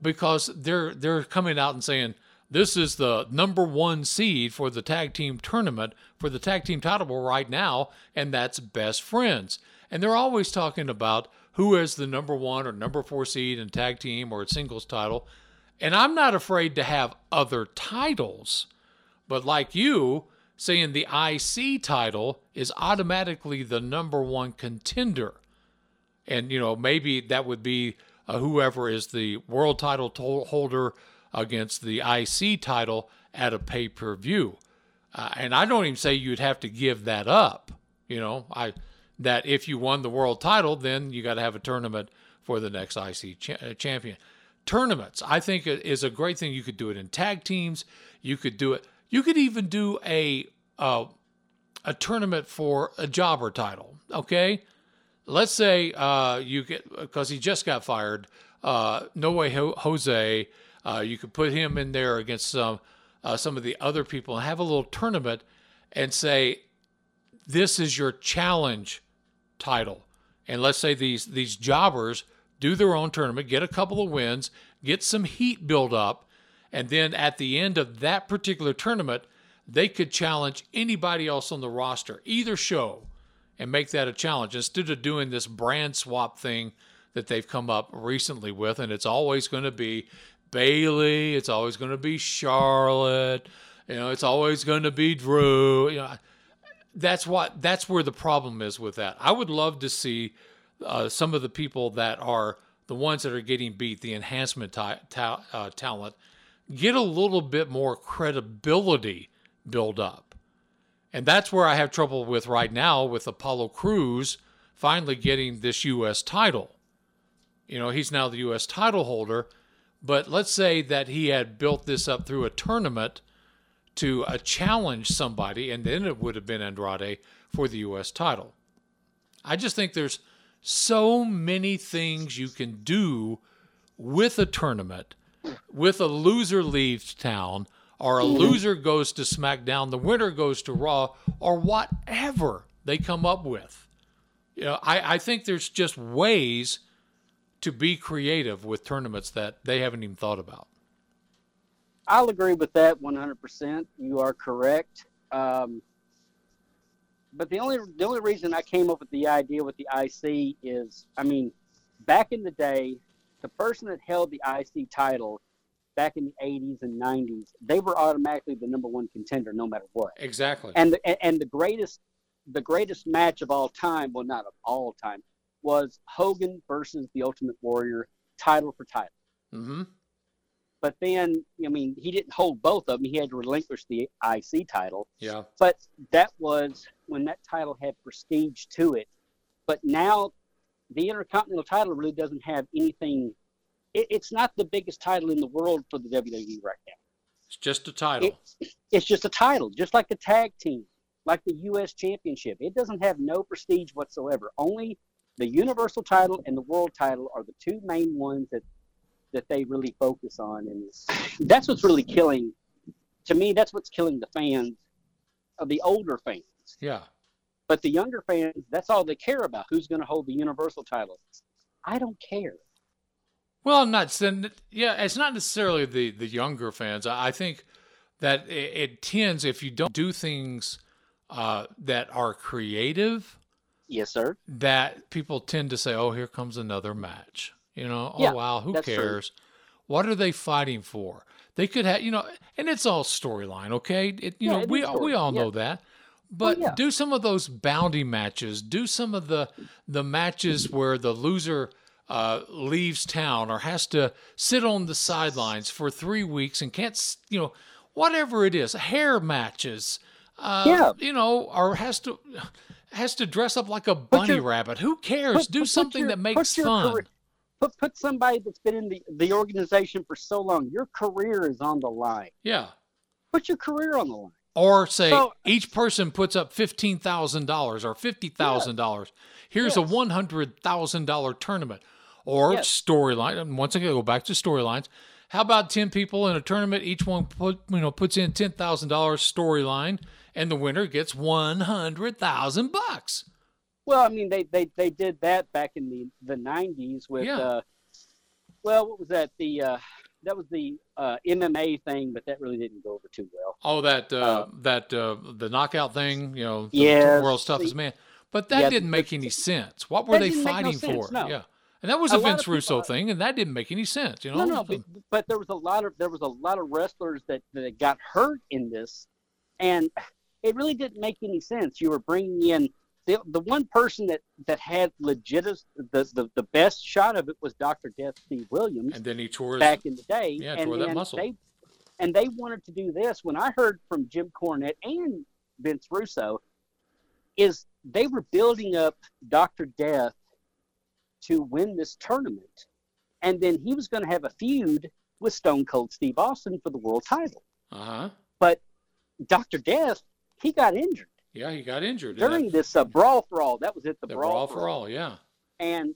S1: because they're they're coming out and saying this is the number one seed for the tag team tournament for the tag team title right now, and that's best friends. And they're always talking about who is the number one or number four seed in tag team or singles title. And I'm not afraid to have other titles, but like you saying the IC title is automatically the number one contender and you know maybe that would be uh, whoever is the world title to- holder against the IC title at a pay per view. Uh, and I don't even say you'd have to give that up. You know, I that if you won the world title, then you got to have a tournament for the next IC cha- uh, champion. Tournaments, I think, is a great thing. You could do it in tag teams. You could do it. You could even do a uh, a tournament for a jobber title. Okay, let's say uh, you get because he just got fired. Uh, no way, Ho- Jose. Uh, you could put him in there against some uh, some of the other people and have a little tournament and say, "This is your challenge title." And let's say these these jobbers do their own tournament, get a couple of wins, get some heat built up, and then at the end of that particular tournament, they could challenge anybody else on the roster, either show, and make that a challenge instead of doing this brand swap thing that they've come up recently with. And it's always going to be Bayley, it's always going to be Charlotte, you know, it's always going to be Drew. You know, that's what that's where the problem is with that. I would love to see uh, some of the people that are the ones that are getting beat, the enhancement ta- uh, talent, get a little bit more credibility build up. And that's where I have trouble with right now with Apollo Crews finally getting this U.S. title. You know, he's now the U.S. title holder, but let's say that he had built this up through a tournament to uh, challenge somebody, and then it would have been Andrade for the U.S. title. I just think there's so many things you can do with a tournament, with a loser leaves town, or a loser goes to SmackDown, the winner goes to Raw, or whatever they come up with. You know, I, I think there's just ways to be creative with tournaments that they haven't even thought about.
S6: I'll agree with that 100%. You are correct. Um, but the only the only reason I came up with the idea with the IC is, I mean, back in the day, the person that held the IC title back in the 80s and 90s, they were automatically the number one contender no matter what.
S1: Exactly.
S6: And the, and the greatest the greatest match of all time, well, not of all time, was Hogan versus the Ultimate Warrior, title for title.
S1: hmm
S6: But then, I mean, he didn't hold both of them. He had to relinquish the IC title.
S1: Yeah.
S6: But that was when that title had prestige to it. But now, the Intercontinental title really doesn't have anything. It, it's not the biggest title in the world for the WWE right now.
S1: It's just a title.
S6: It, it's just a title, just like the tag team, like the U.S. Championship. It doesn't have no prestige whatsoever. Only the Universal title and the World title are the two main ones that that they really focus on, and that's what's really killing. To me, that's what's killing the fans, of the older fans.
S1: yeah.
S6: But the younger fans, that's all they care about. Who's going to hold the Universal title? I don't care.
S1: Well, I'm not saying. Yeah, it's not necessarily the the younger fans. I I think that it, it tends if you don't do things uh, that are creative,
S6: Yes, sir.
S1: that people tend to say, "Oh, here comes another match." You know,
S6: Yeah,
S1: oh wow, who
S6: that's true.
S1: cares? What are they fighting for? They could have, you know, and it's all storyline, okay? It, you
S6: Yeah,
S1: know, we
S6: is
S1: we all
S6: yeah.
S1: know that. But
S6: yeah.
S1: do some of those bounty matches. Do some of the the matches where the loser uh, leaves town or has to sit on the sidelines for three weeks and can't, you know, whatever it is, hair matches. Uh,
S6: Yeah.
S1: you know, or has to has to dress up like a bunny
S6: your-
S1: rabbit. Who cares?
S6: Put-
S1: do
S6: put
S1: something
S6: your-
S1: that makes fun.
S6: career- put put somebody that's been in the, the organization for so long. Your career is on the line.
S1: Yeah.
S6: Put your career on the line.
S1: Or say
S6: So-
S1: each person puts up fifteen thousand dollars or fifty thousand dollars. Here's a one hundred thousand dollar tournament. Or
S6: Yes.
S1: storyline. And once again, go back to storylines. How about ten people in a tournament? Each one put you know puts in ten thousand dollars storyline, and the winner gets one hundred thousand bucks.
S6: Well, I mean, they, they, they did that back in the, the 90s with,
S1: Yeah.
S6: uh, well, what was that? The uh, That was the uh, MMA thing, but that really didn't go over too well.
S1: Oh, that uh,
S6: Uh,
S1: that uh, the knockout thing, you know, the
S6: Yes,
S1: world's toughest
S6: the-
S1: man. But that
S6: yeah,
S1: didn't make any sense. What were they
S6: didn't no
S1: fighting
S6: sense,
S1: for?
S6: no.
S1: Yeah, and that was
S6: A
S1: a Vince Russo
S6: are-
S1: thing, and that didn't make any sense. You know,
S6: No, no, but, but there was a lot of there was a lot of wrestlers that, that got hurt in this, and it really didn't make any sense. You were bringing in the the one person that that had legit the, the the best shot of it was Doctor Death Steve Williams
S1: and then he tore his,
S6: back in the day,
S1: Yeah,
S6: and
S1: tore that muscle.
S6: they and they wanted to do this. When I heard from Jim Cornette and Vince Russo, is they were building up Doctor Death to win this tournament, and then he was going to have a feud with Stone Cold Steve Austin for the world title.
S1: Uh huh.
S6: But Doctor Death, he got injured
S1: Yeah, he got injured.
S6: during this uh, brawl for all. That was it, the,
S1: the
S6: brawl,
S1: brawl for all. Yeah,
S6: and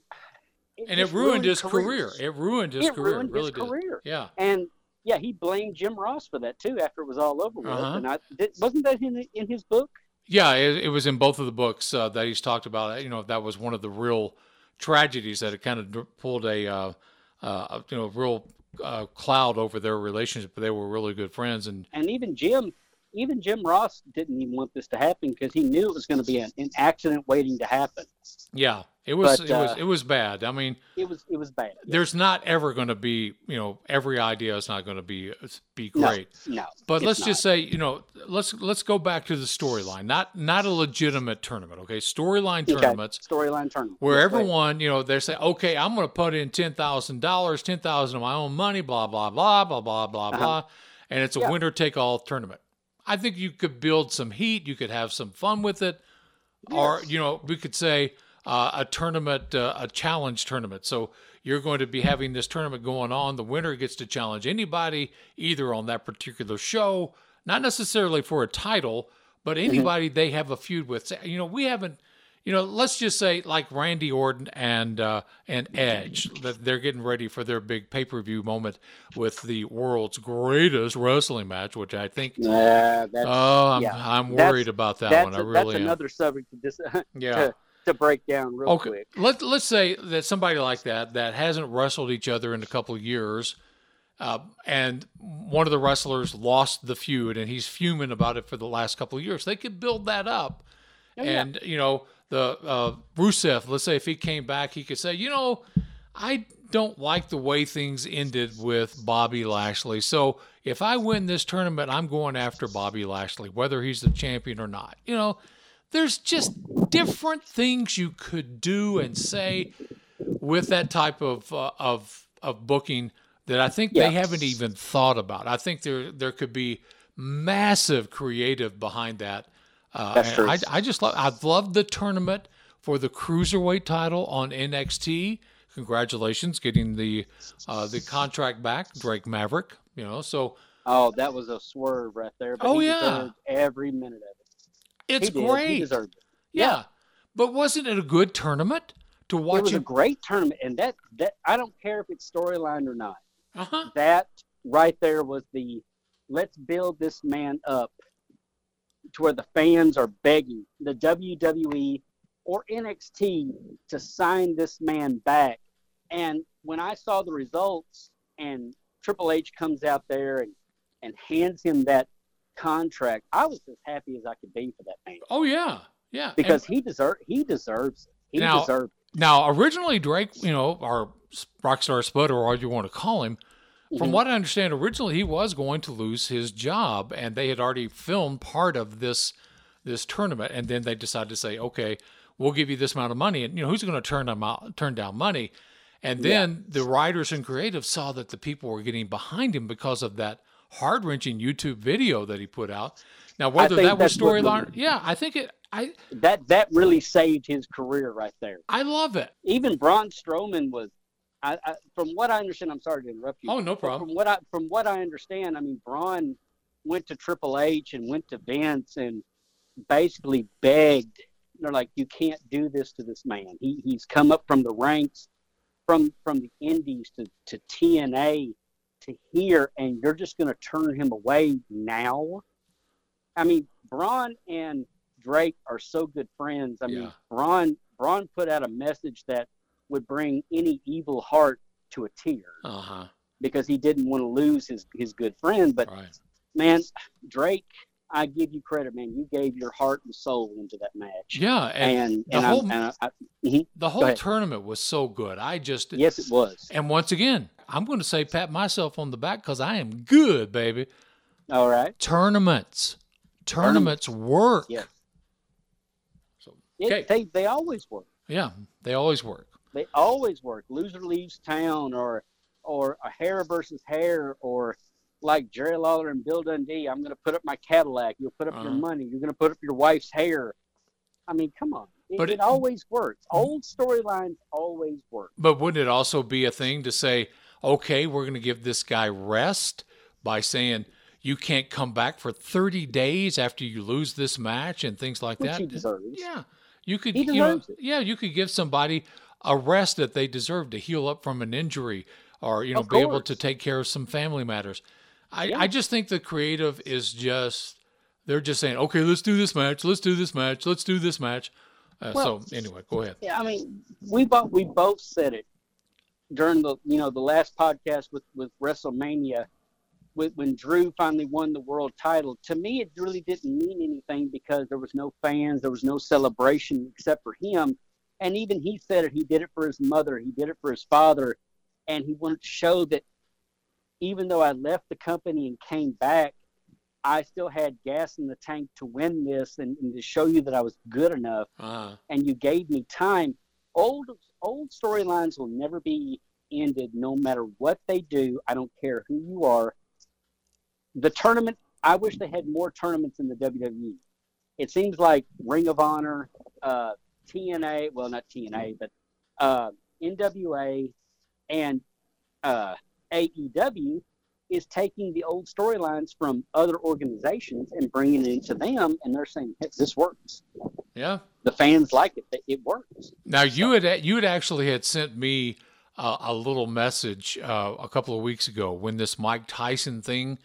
S1: and it
S6: just
S1: ruined his career. It ruined his
S6: It
S1: career.
S6: ruined
S1: it really
S6: his
S1: did.
S6: career.
S1: Yeah.
S6: And yeah, he blamed Jim Ross for that too after it was all over with.
S1: Uh-huh.
S6: And I did, wasn't that in, in his book?
S1: Yeah, it, it was in both of the books uh, that he's talked about. You know, that was one of the real tragedies that it kind of pulled a, uh, uh, you know, real uh, cloud over their relationship. But they were really good friends, and
S6: And even Jim, even Jim Ross didn't even want this to happen because he knew it was going to be an, an accident waiting to happen.
S1: yeah, it was
S6: But,
S1: it was
S6: uh,
S1: it was bad. I mean,
S6: It was it was bad.
S1: there's not ever going to be, you know, every idea is not going to be be great.
S6: No,
S1: But let's
S6: not.
S1: just say, you know, let's let's go back to the storyline. Not not a legitimate tournament, okay? Storyline
S6: Okay,
S1: tournaments
S6: storyline tournament
S1: where
S6: right.
S1: everyone, you know, they say, okay, I'm going to put in ten thousand dollars, ten thousand of my own money, blah blah blah blah blah blah blah, and it's a
S6: Uh-huh. Yeah.
S1: winner take all tournament. I think you could build some heat. You could have some fun with it, or you know, we could say uh, a tournament, uh, a challenge tournament. So you're going to be having this tournament going on. The winner gets to challenge anybody either on that particular show not necessarily for a title, but anybody they have a feud with. You know, we haven't. You know, let's just say like Randy Orton and uh, and Edge that they're getting ready for their big pay per view moment with the world's greatest wrestling match, which I think.
S6: That's,
S1: Oh, I'm,
S6: yeah.
S1: I'm
S6: That's-
S1: worried about that one. I really
S6: that's
S1: am.
S6: another subject to, dis-
S1: Yeah.
S6: to, to break down real
S1: Okay,
S6: quick.
S1: let let's say that somebody like that that hasn't wrestled each other in a couple of years, uh, and one of the wrestlers lost the feud, and he's fuming about it for the last couple of years. They could build that up,
S6: Oh, yeah.
S1: and you know the uh, Rusev. Let's say if he came back, he could say, you know, I don't like the way things ended with Bobby Lashley. So if I win this tournament, I'm going after Bobby Lashley, whether he's the champion or not. You know, there's just different things you could do and say with that type of uh, of of booking that I think
S6: Yeah.
S1: they haven't even thought about. I think there there could be massive creative behind that. Uh,
S6: That's true.
S1: I, I just love I've loved the tournament for the cruiserweight title on NXT. Congratulations, getting the uh, the contract back, Drake Maverick. You know, so
S6: Oh, that was a swerve right there. But
S1: Oh, yeah.
S6: every minute of it.
S1: it's
S6: he
S1: great.
S6: it.
S1: yeah. but wasn't it a good tournament to watch?
S6: It was a great tournament, and that that I don't care if it's storyline or not.
S1: Uh huh.
S6: That right there was the let's build this man up to where the fans are begging the WWE or NXT to sign this man back. And when I saw the results and Triple H comes out there and, and hands him that contract, I was as happy as I could be for that man
S1: Oh yeah, yeah.
S6: because he deserve he deserves it. He
S1: Now-
S6: deserves
S1: And now originally Drake, you know, our Rockstar Spud or whatever you want to call him. From what I understand, originally he was going to lose his job, and they had already filmed part of this this tournament, and then they decided to say, "Okay, we'll give you this amount of money," and you know who's going to turn them out, turn down money, and then the writers and creatives saw that the people were getting behind him because of that heart wrenching YouTube video that he put out. Now, whether that was storyline, yeah, I think it. I
S6: that that really saved his career right there.
S1: I love it.
S6: even Braun Strowman was, I, I, from what I understand, I'm sorry to interrupt you.
S1: Oh, no problem.
S6: From what I from what I understand, I mean Braun went to Triple H and went to Vince and basically begged. They're like, you can't do this to this man. He he's come up from the ranks, from from the Indies to to TNA to here, and you're just going to turn him away now. I mean, Braun and Drake are so good friends. I mean, Braun Braun put out a message that would bring any evil heart to a tear
S1: Uh huh.
S6: because he didn't want to lose his his good friend. But
S1: Right.
S6: man, Drake, I give you credit, man. You gave your heart and soul into that match.
S1: Yeah, and,
S6: And
S1: the
S6: and,
S1: whole-
S6: I, I, I, mhm.
S1: the whole tournament was so good. I just
S6: yes, it was.
S1: and once again, I'm going to say pat myself on the back because I am good, baby.
S6: All right.
S1: Tournaments, tournaments work.
S6: Yes.
S1: So
S6: It, They they always work.
S1: yeah, they always work.
S6: They always work. Loser leaves town, or or a hair versus hair, or like Jerry Lawler and Bill Dundee. I'm going to put up my Cadillac. You'll put up your
S1: Uh-huh.
S6: money. You're going to put up your wife's hair. I mean, come on. It,
S1: But
S6: it,
S1: it-
S6: always works. Old storylines always work.
S1: But wouldn't it also be a thing to say, okay, we're going to give this guy rest by saying you can't come back for 30 days after you lose this match and things like
S6: Which
S1: that?
S6: he deserves.
S1: Yeah, you could.
S6: He
S1: you know, yeah, you could give somebody a rest that they deserve to heal up from an injury, or you know, be able to take care of some family matters. I,
S6: Yeah.
S1: I just think the creative is just they're just saying, okay, let's do this match, let's do this match, let's do this match. Uh,
S6: Well-
S1: so anyway, go ahead.
S6: Yeah, I mean, we both we both said it during the you know the last podcast with with WrestleMania, with, when Drew finally won the world title. To me, it really didn't mean anything because there was no fans, there was no celebration except for him, and even he said it. He did it for his mother, he did it for his father, and he wanted to show that even though I left the company and came back. I still had gas in the tank to win this and, and to show you that I was good enough
S1: Uh,
S6: and you gave me time. Old old storylines will never be ended, no matter what they do. I don't care who you are. The tournament. I wish they had more tournaments in the WWE. It seems like Ring of Honor, uh, TNA. Well, not TNA, but uh, NWA and uh, AEW is taking the old storylines from other organizations and bringing it into them, and they're saying hey, this works.
S1: Yeah.
S6: The fans like it. It works.
S1: Now you had you had actually had sent me uh, a little message uh, a couple of weeks ago when this Mike Tyson thing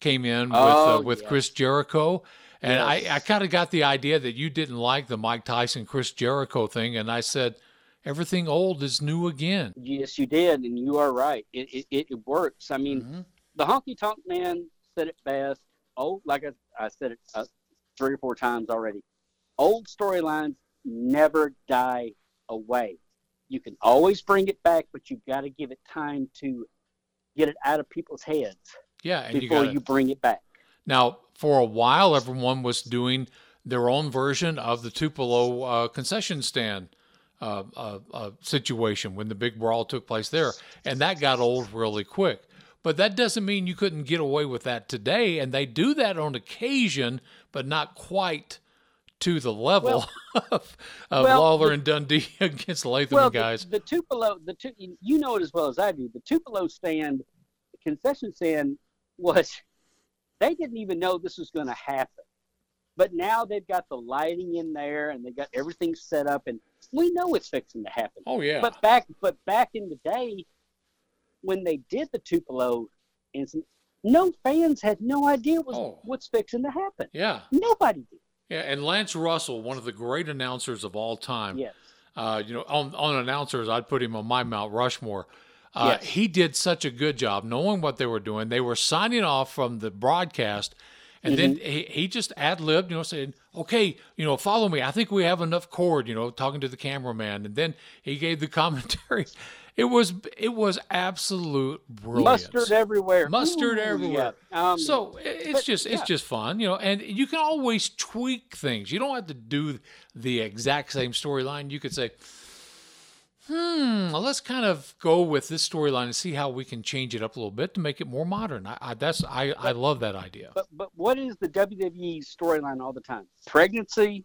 S1: came in with uh,
S6: Oh,
S1: with
S6: yeah.
S1: Chris Jericho, and
S6: Yes.
S1: I, I kind of got the idea that you didn't like the Mike Tyson Chris Jericho thing, and I said everything old is new again.
S6: Yes, you did, and you are right. It it, it, works. I mean,
S1: Mhm.
S6: the honky tonk man said it best. Oh, like I, I said it uh, three or four times already. Old storylines never die away. You can always bring it back, but you've got to give it time to get it out of people's heads
S1: Yeah, and you
S6: before
S1: got
S6: you bring it back.
S1: Now, for a while, everyone was doing their own version of the Tupelo uh, concession stand uh, uh, uh, situation when the big brawl took place there, and that got old really quick. But that doesn't mean you couldn't get away with that today, and they do that on occasion, but not quite to the level of, of
S6: well,
S1: Lawler
S6: the-
S1: and Dundee against Latham
S6: Well,
S1: guys.
S6: the, the Tupelo, the Tu- you know it as well as I do. The Tupelo stand, the concession stand, was they didn't even know this was going to happen, but now they've got the lighting in there and they got everything set up, and we know it's fixing to happen.
S1: oh yeah,
S6: But back, but back in the day, when they did the Tupelo incident, no fans had no idea was,
S1: Oh.
S6: what's fixing to happen.
S1: yeah,
S6: Nobody did.
S1: yeah. And Lance Russell, one of the great announcers of all time.
S6: Yes.
S1: uh, you know, on, on announcers, I'd put him on my Mount Rushmore. Uh,
S6: Yes.
S1: He did such a good job knowing what they were doing. They were signing off from the broadcast, and then
S6: Mm-hmm.
S1: he, he just ad libbed, you know, saying, okay, you know, follow me. I think we have enough cord, you know, talking to the cameraman. And then he gave the commentary. It was it was absolute brilliance.
S6: Mustard everywhere.
S1: Mustard
S6: Ooh,
S1: everywhere.
S6: Yeah. Um,
S1: so it's just it's
S6: yeah.
S1: just fun, you know, and you can always tweak things. You don't have to do the exact same storyline. You could say, "Hmm, well, let's kind of go with this storyline and see how we can change it up a little bit to make it more modern." I, I that's I, I love that idea.
S6: But but what is the WWE storyline all the time? Pregnancy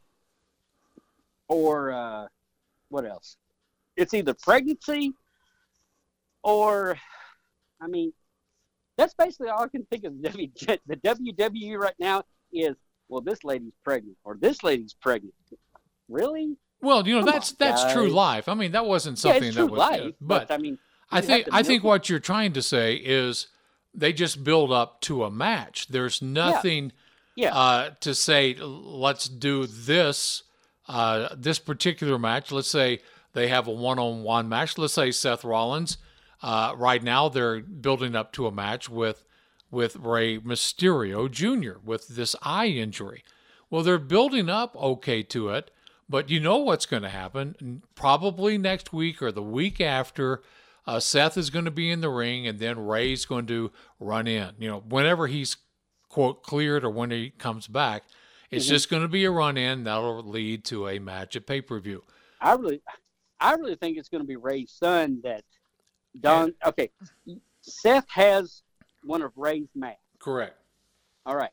S6: or uh, what else? It's either pregnancy or I mean that's basically all I can think of. The the WWE right now is well, this lady's pregnant or this lady's pregnant. Really?
S1: Well, you know
S6: Come
S1: that's
S6: on,
S1: that's true life. I mean, that wasn't something
S6: yeah, it's
S1: that was,
S6: life.
S1: yeah,
S6: but,
S1: but
S6: I mean,
S1: I think I think
S6: milk
S1: what you're trying to say is they just build up to a match. There's nothing
S6: Yeah.
S1: uh, to say let's do this uh, this particular match. Let's say they have a one-on-one match. Let's say Seth Rollins. Uh, right now they're building up to a match with with Rey Mysterio Jr. with this eye injury. Well, they're building up okay to it, but you know what's going to happen. Probably next week or the week after, uh, Seth is going to be in the ring, and then Rey's going to run in. You know, whenever he's quote cleared or when he comes back, it's just going to be a run in that'll lead to a match at pay per view.
S6: I really, I really think it's going to be Rey's son that Don. Okay, Seth has one of Rey's masks.
S1: Correct.
S6: All right.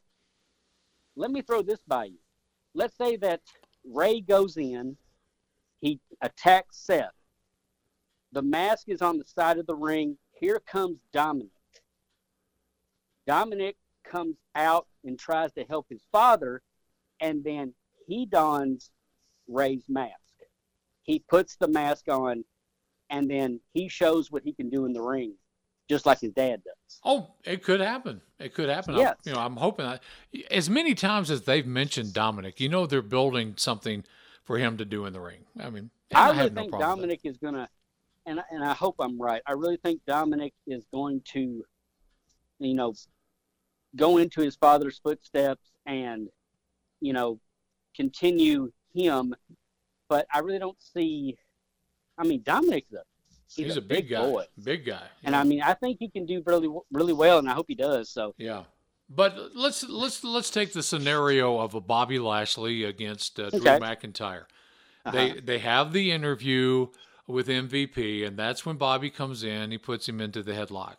S6: Let me throw this by you. Let's say that Rey goes in, he attacks Seth. The mask is on the side of the ring. Here comes Dominic. Dominic comes out and tries to help his father, and then he dons Rey's mask. He puts the mask on, and then he shows what he can do in the ring, just like his dad does.
S1: Oh, it could happen. It could happen.
S6: Yes.
S1: I'm, you know, I'm hoping that as many times as they've mentioned Dominic, you know, they're building something for him to do in the ring. I mean,
S6: I
S1: I,
S6: really think Dominic is going to, and and I hope I'm right. I really think Dominic is going to, you know, go into his father's footsteps and, you know, continue him. But I really don't see. I mean, Dominic's a. he's,
S1: He's, a, big, guy.
S6: boy,
S1: Big guy.
S6: and I mean, I think he can do really really well, and I hope he does. So
S1: Yeah. But let's let's let's take the scenario of a Bobby Lashley against uh, Drew
S6: Okay.
S1: McIntyre.
S6: uh-huh.
S1: They they have the interview with MVP, and that's when Bobby comes in. He puts him into the headlock.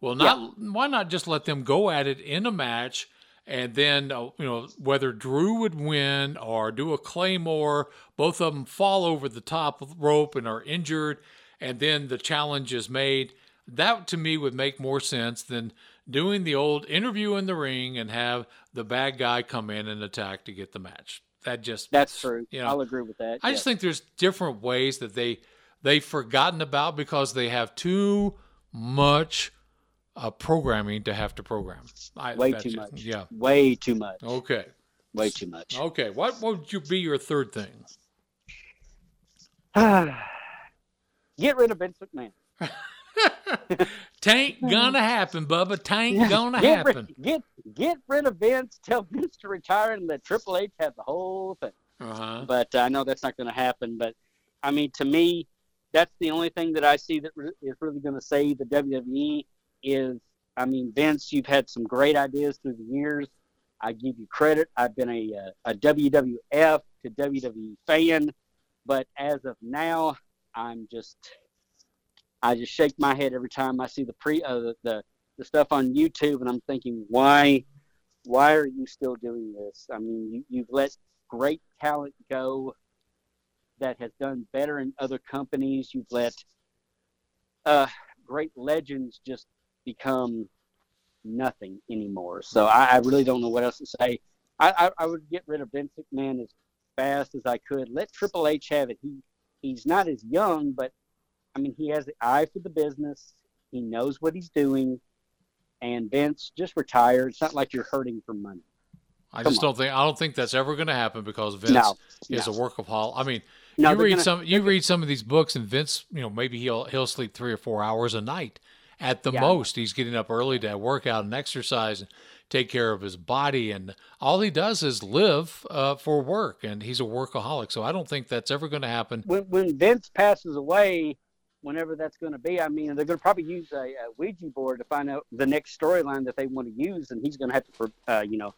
S1: Well, not why not just let them go at it in a match, and then uh, you know whether Drew would win or do a claymore, both of them fall over the top rope and are injured, and then the challenge is made. That to me would make more sense than doing the old interview in the ring and have the bad guy come in and attack to get the match. That just
S6: That's true.
S1: You know,
S6: I'll agree with that.
S1: I just think there's different ways that they they've forgotten about because they have too much uh, programming to have to program. I,
S6: way too
S1: it.
S6: much.
S1: Yeah.
S6: Way too much.
S1: Okay.
S6: Way too much.
S1: Okay. What would you be your third thing?
S6: Get rid of Vince McMahon.
S1: Tain't gonna happen, Bubba. Tain't gonna
S6: get
S1: happen.
S6: Rid, get get rid of Vince. Tell Vince to retire and let Triple H have the whole thing.
S1: Uh huh.
S6: But I know that's not going to happen. But I mean, to me, that's the only thing that I see that re- is really going to save the WWE. Is I mean, Vince, you've had some great ideas through the years. I give you credit. I've been a uh, a WWF to WWE fan, but as of now, I'm just I just shake my head every time I see the pre uh, the, the stuff on YouTube, and I'm thinking, why why are you still doing this? I mean, you, you've let great talent go that has done better in other companies. You've let uh, great legends just become nothing anymore. So I, I really don't know what else to say. I, I, I would get rid of Vince McMahon as fast as I could. Let Triple H have it. He he's not as young, but I mean he has the eye for the business. He knows what he's doing. And Vince just retired. It's not like you're hurting for money.
S1: I
S6: Come
S1: just
S6: on.
S1: don't think I don't think that's ever going to happen because Vince
S6: No,
S1: is
S6: no.
S1: a workaholic. I mean,
S6: No,
S1: you read
S6: gonna-
S1: some you read some of these books, and Vince, you know, maybe he'll he'll sleep three or four hours a night at the
S6: Yeah.
S1: most. He's getting up early to work out and exercise take care of his body, and all he does is live uh, for work, and he's a workaholic. So I don't think that's ever going to happen.
S6: when when Vince passes away, whenever that's going to be, I mean, they're going to probably use a, a Ouija board to find out the next storyline that they want to use, and he's going to have to, uh, you know,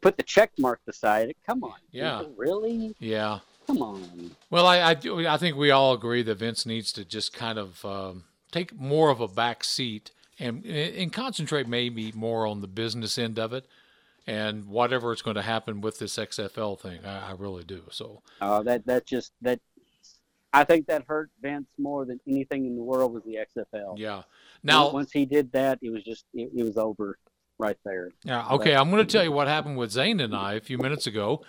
S6: put the check mark beside it. Come on,
S1: Yeah.
S6: people, really?
S1: Yeah.
S6: Come on.
S1: Well, I, I, I think we all agree that Vince needs to just kind of um, take more of a back seat and and concentrate maybe more on the business end of it and whatever is going to happen with this XFL thing. I, I really do. So
S6: Uh, that that just that. I think that hurt Vince more than anything in the world was the XFL.
S1: yeah. Now,
S6: once he did that, it was just it, it was over right there.
S1: yeah, okay. I'm going to tell you what happened with Zane and I a few minutes ago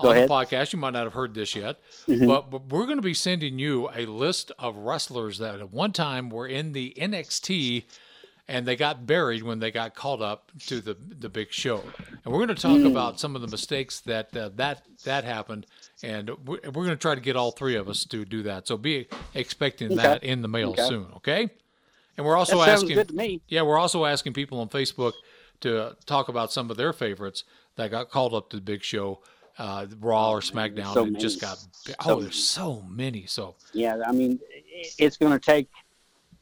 S6: Go
S1: on
S6: ahead.
S1: the podcast. You might not have heard this yet,
S6: Mhm.
S1: but, but we're going to be sending you a list of wrestlers that at one time were in the NXT and they got buried when they got called up to the the big show. And we're going to talk about some of the mistakes that uh, that that happened, and we're, we're going to try to get all three of us to do that. So be expecting
S6: Okay.
S1: that in the mail
S6: Okay.
S1: soon, okay? And we're also asking,
S6: good to me.
S1: yeah, we're also asking people on Facebook to talk about some of their favorites that got called up to the big show, uh, Raw or SmackDown,
S6: so
S1: and just got oh,
S6: many.
S1: there's so many. So
S6: Yeah, I mean, it's going to take.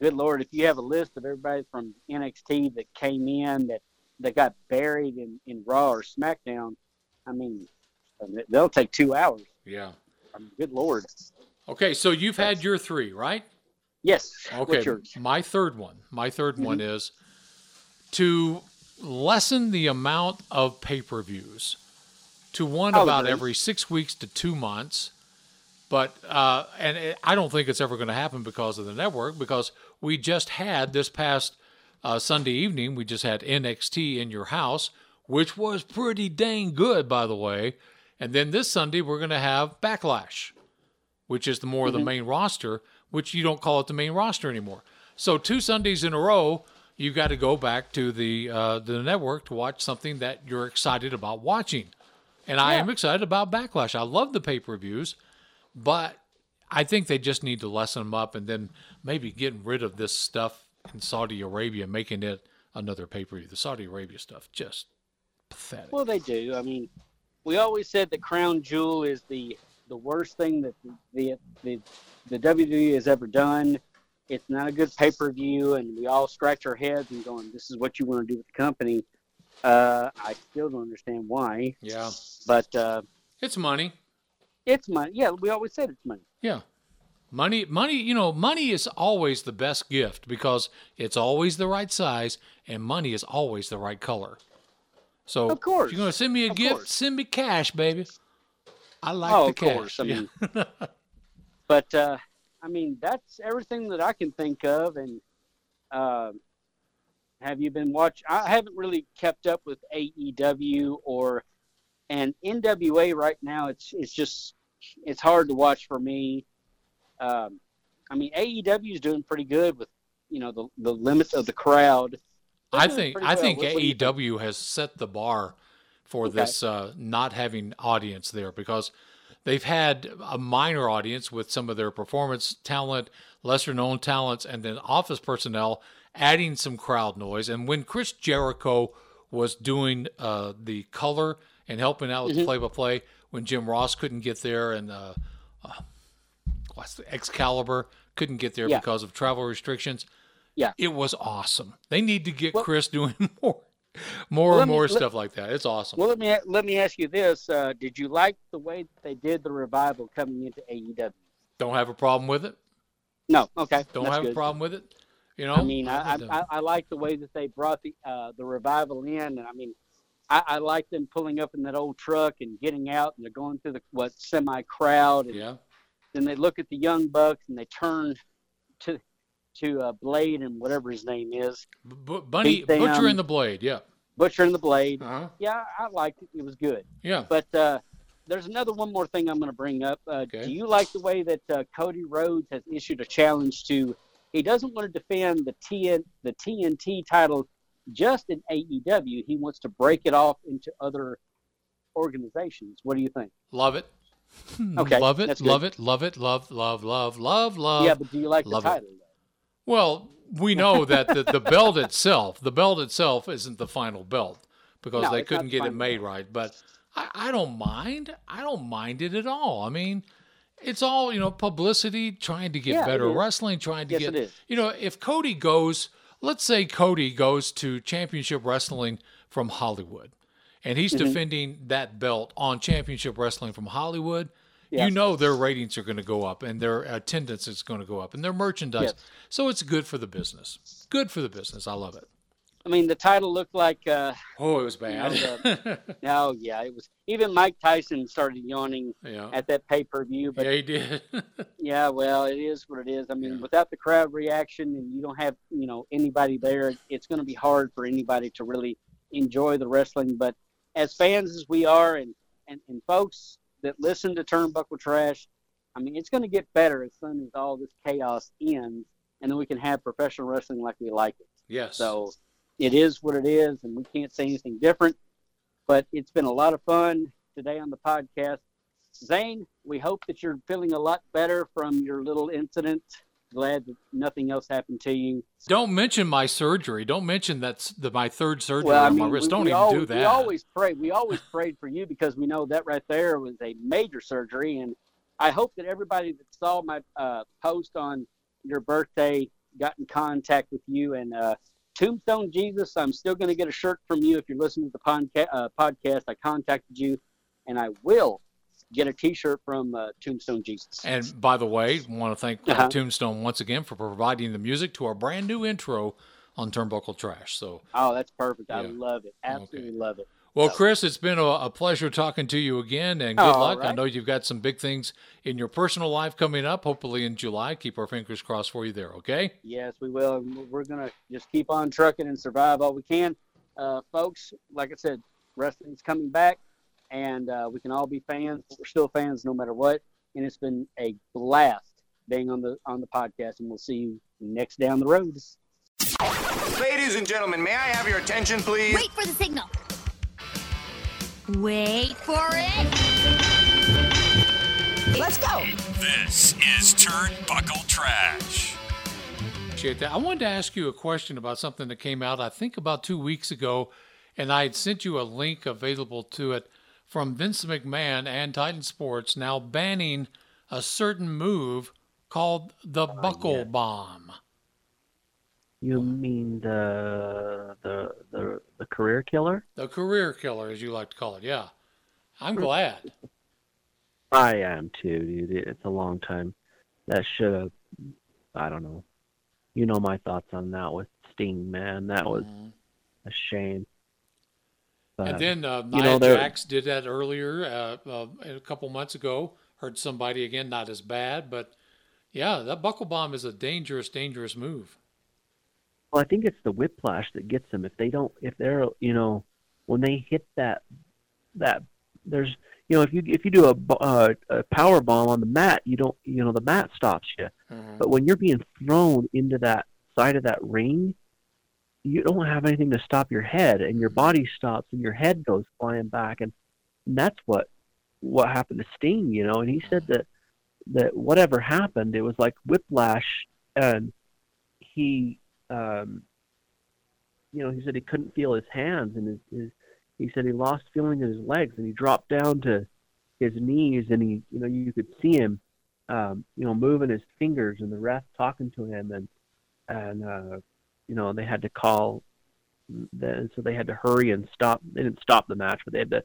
S6: Good lord, if you have a list of everybody from NXT that came in that that got buried in, in Raw or SmackDown, I mean, they'll take two hours.
S1: yeah.
S6: I mean, good lord.
S1: Okay, so you've had your three, right?
S6: Yes.
S1: Okay, my third one. My 3rd one is to lessen the amount of pay-per-views to one
S6: I'll
S1: about
S6: agree.
S1: every six weeks to two months. But uh, and it, I don't think it's ever going to happen because of the network. Because we just had this past uh, Sunday evening, we just had NXT in your house, which was pretty dang good, by the way. And then this Sunday we're going to have Backlash, which is the more of the main roster, which you don't call it the main roster anymore. So two Sundays in a row, you've got to go back to the uh, the network to watch something that you're excited about watching. And I am excited about Backlash. I love the pay per views, but I think they just need to lessen them up and then maybe getting rid of this stuff in Saudi Arabia, making it another pay per view. The Saudi Arabia stuff just pathetic.
S6: Well, they do. I mean, we always said the Crown Jewel is the the worst thing that the the the WWE has ever done. It's not a good pay per view, and we all scratch our heads and going, "This is what you want to do with the company." Uh, I still don't understand why,
S1: yeah,
S6: but uh,
S1: it's money.
S6: it's money. Yeah, we always said it's money.
S1: Yeah. Money, money, you know, money is always the best gift because it's always the right size and money is always the right color. So,
S6: Of course.
S1: if you're going to send me a
S6: Of
S1: gift,
S6: course.
S1: send me cash, baby. I like
S6: oh,
S1: the
S6: of
S1: cash.
S6: course. I
S1: Yeah.
S6: mean, but uh, I mean, that's everything that I can think of, and uh, Have you been watching? I haven't really kept up with AEW or and NWA right now. It's it's just it's hard to watch for me. Um, I mean, AEW is doing pretty good with you know the the limits of the crowd. They're
S1: I think I
S6: well.
S1: think
S6: What- what think?
S1: AEW has set the bar for
S6: Okay.
S1: this uh, not having audience there because they've had a minor audience with some of their performance talent, lesser known talents, and then office personnel adding some crowd noise. And when Chris Jericho was doing uh, the color and helping out with
S6: Mm-hmm.
S1: the play by play, when Jim Ross couldn't get there and uh, uh, what's the Excalibur couldn't get there
S6: Yeah.
S1: because of travel restrictions.
S6: Yeah.
S1: It was awesome. They need to get
S6: Well-
S1: Chris doing more more
S6: Well, let
S1: and
S6: me-
S1: more
S6: let-
S1: stuff like that. It's awesome.
S6: Well, let me let me ask you this: uh, Did you like the way that they did the revival coming into AEW?
S1: Don't have a problem with it.
S6: No, okay,
S1: Don't
S6: that's
S1: have
S6: good.
S1: a problem with it. You know,
S6: I mean, I, I, I, I like the way that they brought the uh, the revival in, and I mean, I, I like them pulling up in that old truck and getting out, and they're going through the what semi crowd, and
S1: yeah.
S6: then they look at the young bucks and they turn to to uh, Blade and whatever his name is,
S1: B- B- Bunny
S6: them.
S1: Butcher and the Blade. Yeah.
S6: Butcher and the Blade.
S1: Uh-huh.
S6: Yeah, I liked it; it was good.
S1: Yeah.
S6: But uh, there's another one more thing I'm going to bring up. Uh,
S1: Okay.
S6: Do you like the way that uh, Cody Rhodes has issued a challenge to? He doesn't want to defend the TN, the TNT title just in AEW. He wants to break it off into other organizations. What do you think?
S1: Love it. Hmm.
S6: Okay,
S1: Love it. Love it. Love it. Love, love, love, love, love.
S6: yeah, but do you like the
S1: love it.
S6: title? though?
S1: Well, we know that the, the belt itself, the belt itself isn't the final belt because
S6: No,
S1: they
S6: it's not
S1: couldn't
S6: the
S1: get it made
S6: belt.
S1: right. But I, I don't mind. I don't mind it at all. I mean, it's all, you know, publicity, trying to get
S6: Yeah,
S1: better wrestling, trying to
S6: Yes,
S1: get,
S6: it is.
S1: you know, if Cody goes, let's say Cody goes to championship wrestling from Hollywood and he's
S6: Mm-hmm.
S1: defending that belt on championship wrestling from Hollywood. You know their ratings are going to go up and their attendance is going to go up and their merchandise.
S6: Yes.
S1: So it's good for the business. Good for the business. I love it.
S6: I mean, the title looked like. Uh,
S1: Oh, it was
S6: you know,
S1: bad.
S6: the- no, yeah, it was. Even Mike Tyson started yawning
S1: yeah.
S6: at that pay per view,
S1: yeah, he did.
S6: Yeah, well, it is what it is. I mean,
S1: Yeah.
S6: without the crowd reaction and you don't have, you know, anybody there, it's going to be hard for anybody to really enjoy the wrestling. But as fans as we are and, and, and folks that listen to Turnbuckle Trash, I mean, it's going to get better as soon as all this chaos ends and then we can have professional wrestling like we like it.
S1: yes.
S6: So it is what it is, and we can't say anything different. But it's been a lot of fun today on the podcast. Zane, we hope that you're feeling a lot better from your little incident. Glad that nothing else happened to you.
S1: don't mention my surgery. Don't mention that's the, my third surgery
S6: Well, I
S1: on
S6: mean,
S1: my
S6: we,
S1: wrist. Don't
S6: we
S1: even do that.
S6: We always pray. We always prayed for you because we know that right there was a major surgery, and I hope that everybody that saw my uh, post on your birthday got in contact with you. And uh, Tombstone Jesus, I'm still going to get a shirt from you if you're listening to the podca- uh, podcast. I contacted you, and I will get a T-shirt from uh, Tombstone Jesus.
S1: And by the way, want to thank uh,
S6: Uh-huh.
S1: Tombstone once again for providing the music to our brand new intro on Turnbuckle Trash. So,
S6: oh, that's perfect. I love it. Absolutely love it.
S1: Well,
S6: So-
S1: Chris, it's been a, a pleasure talking to you again, and good
S6: All
S1: luck. I know you've got some big things in your personal life coming up. Hopefully in July. Keep our fingers crossed for you there. Okay.
S6: Yes, we will. We're going to just keep on trucking and survive all we can. Uh, folks, like I said, wrestling's coming back, and uh, we can all be fans. But we're still fans no matter what. And it's been a blast being on the on the podcast, and we'll see you next down the road.
S7: Ladies and gentlemen, may I have your attention, please?
S8: Wait for the signal. Wait for it. Let's go.
S2: This is Turnbuckle Trash.
S1: Appreciate that. I wanted to ask you a question about something that came out, I think, about two weeks ago, and I had sent you a link available to it from Vince McMahon and Titan Sports now banning a certain move called the buckle bomb.
S3: You mean the the the, the career killer?
S1: The career killer, as you like to call it. Yeah. I'm glad.
S3: I am too, dude. It's a long time. That should have. I don't know. You know my thoughts on that with Sting, man. That was a shame. But,
S1: And then uh,
S3: you
S1: Nia
S3: know,
S1: Jax did that earlier, uh, uh, a couple months ago. Heard somebody again, not as bad, but yeah, that buckle bomb is a dangerous, dangerous move.
S3: Well, I think it's the whiplash that gets them. If they don't, if they're, you know, when they hit that, that there's, you know, if you if you do a, uh, a power bomb on the mat, you don't, you know, the mat stops you.
S1: Mhm.
S3: But when you're being thrown into that side of that ring, you don't have anything to stop your head, and your body stops, and your head goes flying back, and, and that's what what happened to Sting, you know. And he said that that whatever happened, it was like whiplash, and he, um, you know, he said he couldn't feel his hands, and his, his he said he lost feeling in his legs, and he dropped down to his knees, and he, you know, you could see him, um, you know, moving his fingers, and the ref talking to him, and and uh, you know they had to call, the, so they had to hurry and stop. They didn't stop the match, but they had to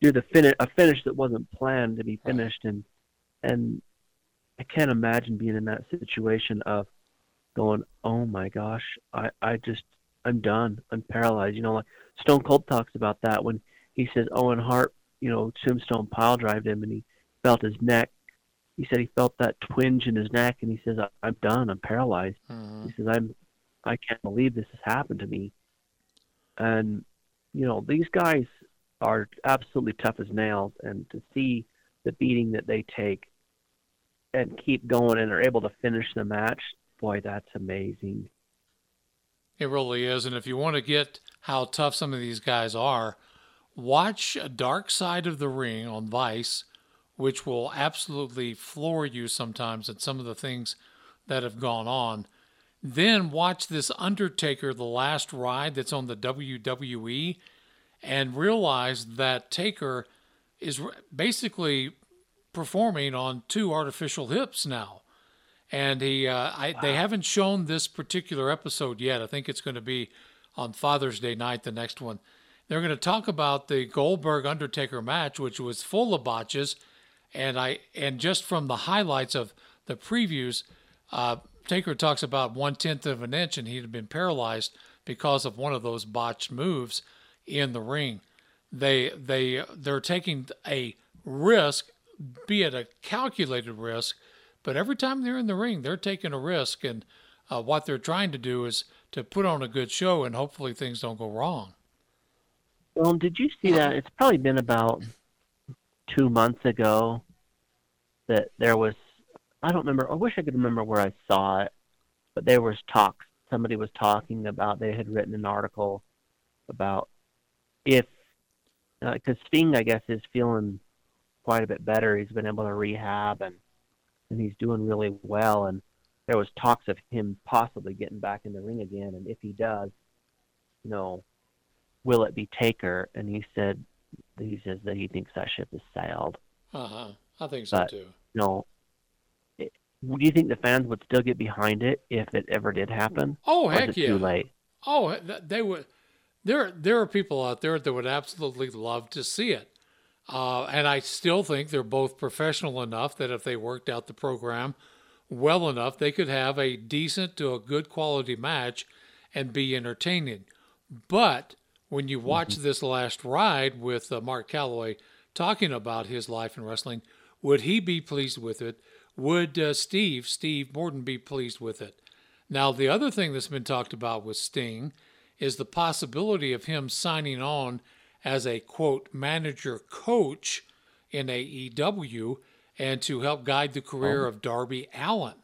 S3: do the finish a finish that wasn't planned to be finished, and and I can't imagine being in that situation of going, oh my gosh, I I just I'm done, I'm paralyzed. You know, like Stone Cold talks about that when he says Owen Hart, you know, Tombstone pile drived him and he felt his neck. He said he felt that twinge in his neck, and he says, "I- "I'm done. I'm paralyzed."
S1: Mhm.
S3: He says, "I'm, I can't believe this has happened to me." And you know, these guys are absolutely tough as nails, and to see the beating that they take and keep going and are able to finish the match, boy, that's amazing.
S1: It really is. And if you want to get how tough some of these guys are, watch Dark Side of the Ring on Vice, which will absolutely floor you sometimes at some of the things that have gone on. Then watch this Undertaker The Last Ride that's on the WWE and realize that Taker is basically performing on two artificial hips now and he uh, I, they haven't shown this particular episode yet. I think it's going to be on Father's Day night, the next one. They're going to talk about the Goldberg Undertaker match, which was full of botches, and I and just from the highlights of the previews, uh, Taker talks about one tenth of an inch, and he had been paralyzed because of one of those botched moves in the ring. They they they're taking a risk, be it a calculated risk, but every time they're in the ring, they're taking a risk, and uh, what they're trying to do is to put on a good show, and hopefully things don't go wrong.
S3: Well, did you see that? It's probably been about two months ago that there was. I don't remember. I wish I could remember where I saw it, but there was talks. Somebody was talking about. They had written an article about if because Sting, I guess, is feeling quite a bit better. He's been able to rehab and and he's doing really well. And there was talks of him possibly getting back in the ring again. And if he does, you know, will it be Taker? And he said he says that he thinks that ship has sailed.
S1: Uh huh. I think so
S3: But-
S1: too.
S3: You know, it, do you think the fans would still get behind it if it ever did happen?
S1: Oh
S3: is
S1: heck yeah!
S3: Too late.
S1: Oh, they would. There, there are people out there that would absolutely love to see it, uh, and I still think they're both professional enough that if they worked out the program well enough, they could have a decent to a good quality match and be entertaining. But when you watch this last ride with uh, Mark Calaway talking about his life in wrestling, would he be pleased with it? Would uh, Steve, Steve Borden, be pleased with it? Now, the other thing that's been talked about with Sting is the possibility of him signing on as a quote manager coach in AEW and to help guide the career of Darby Allin.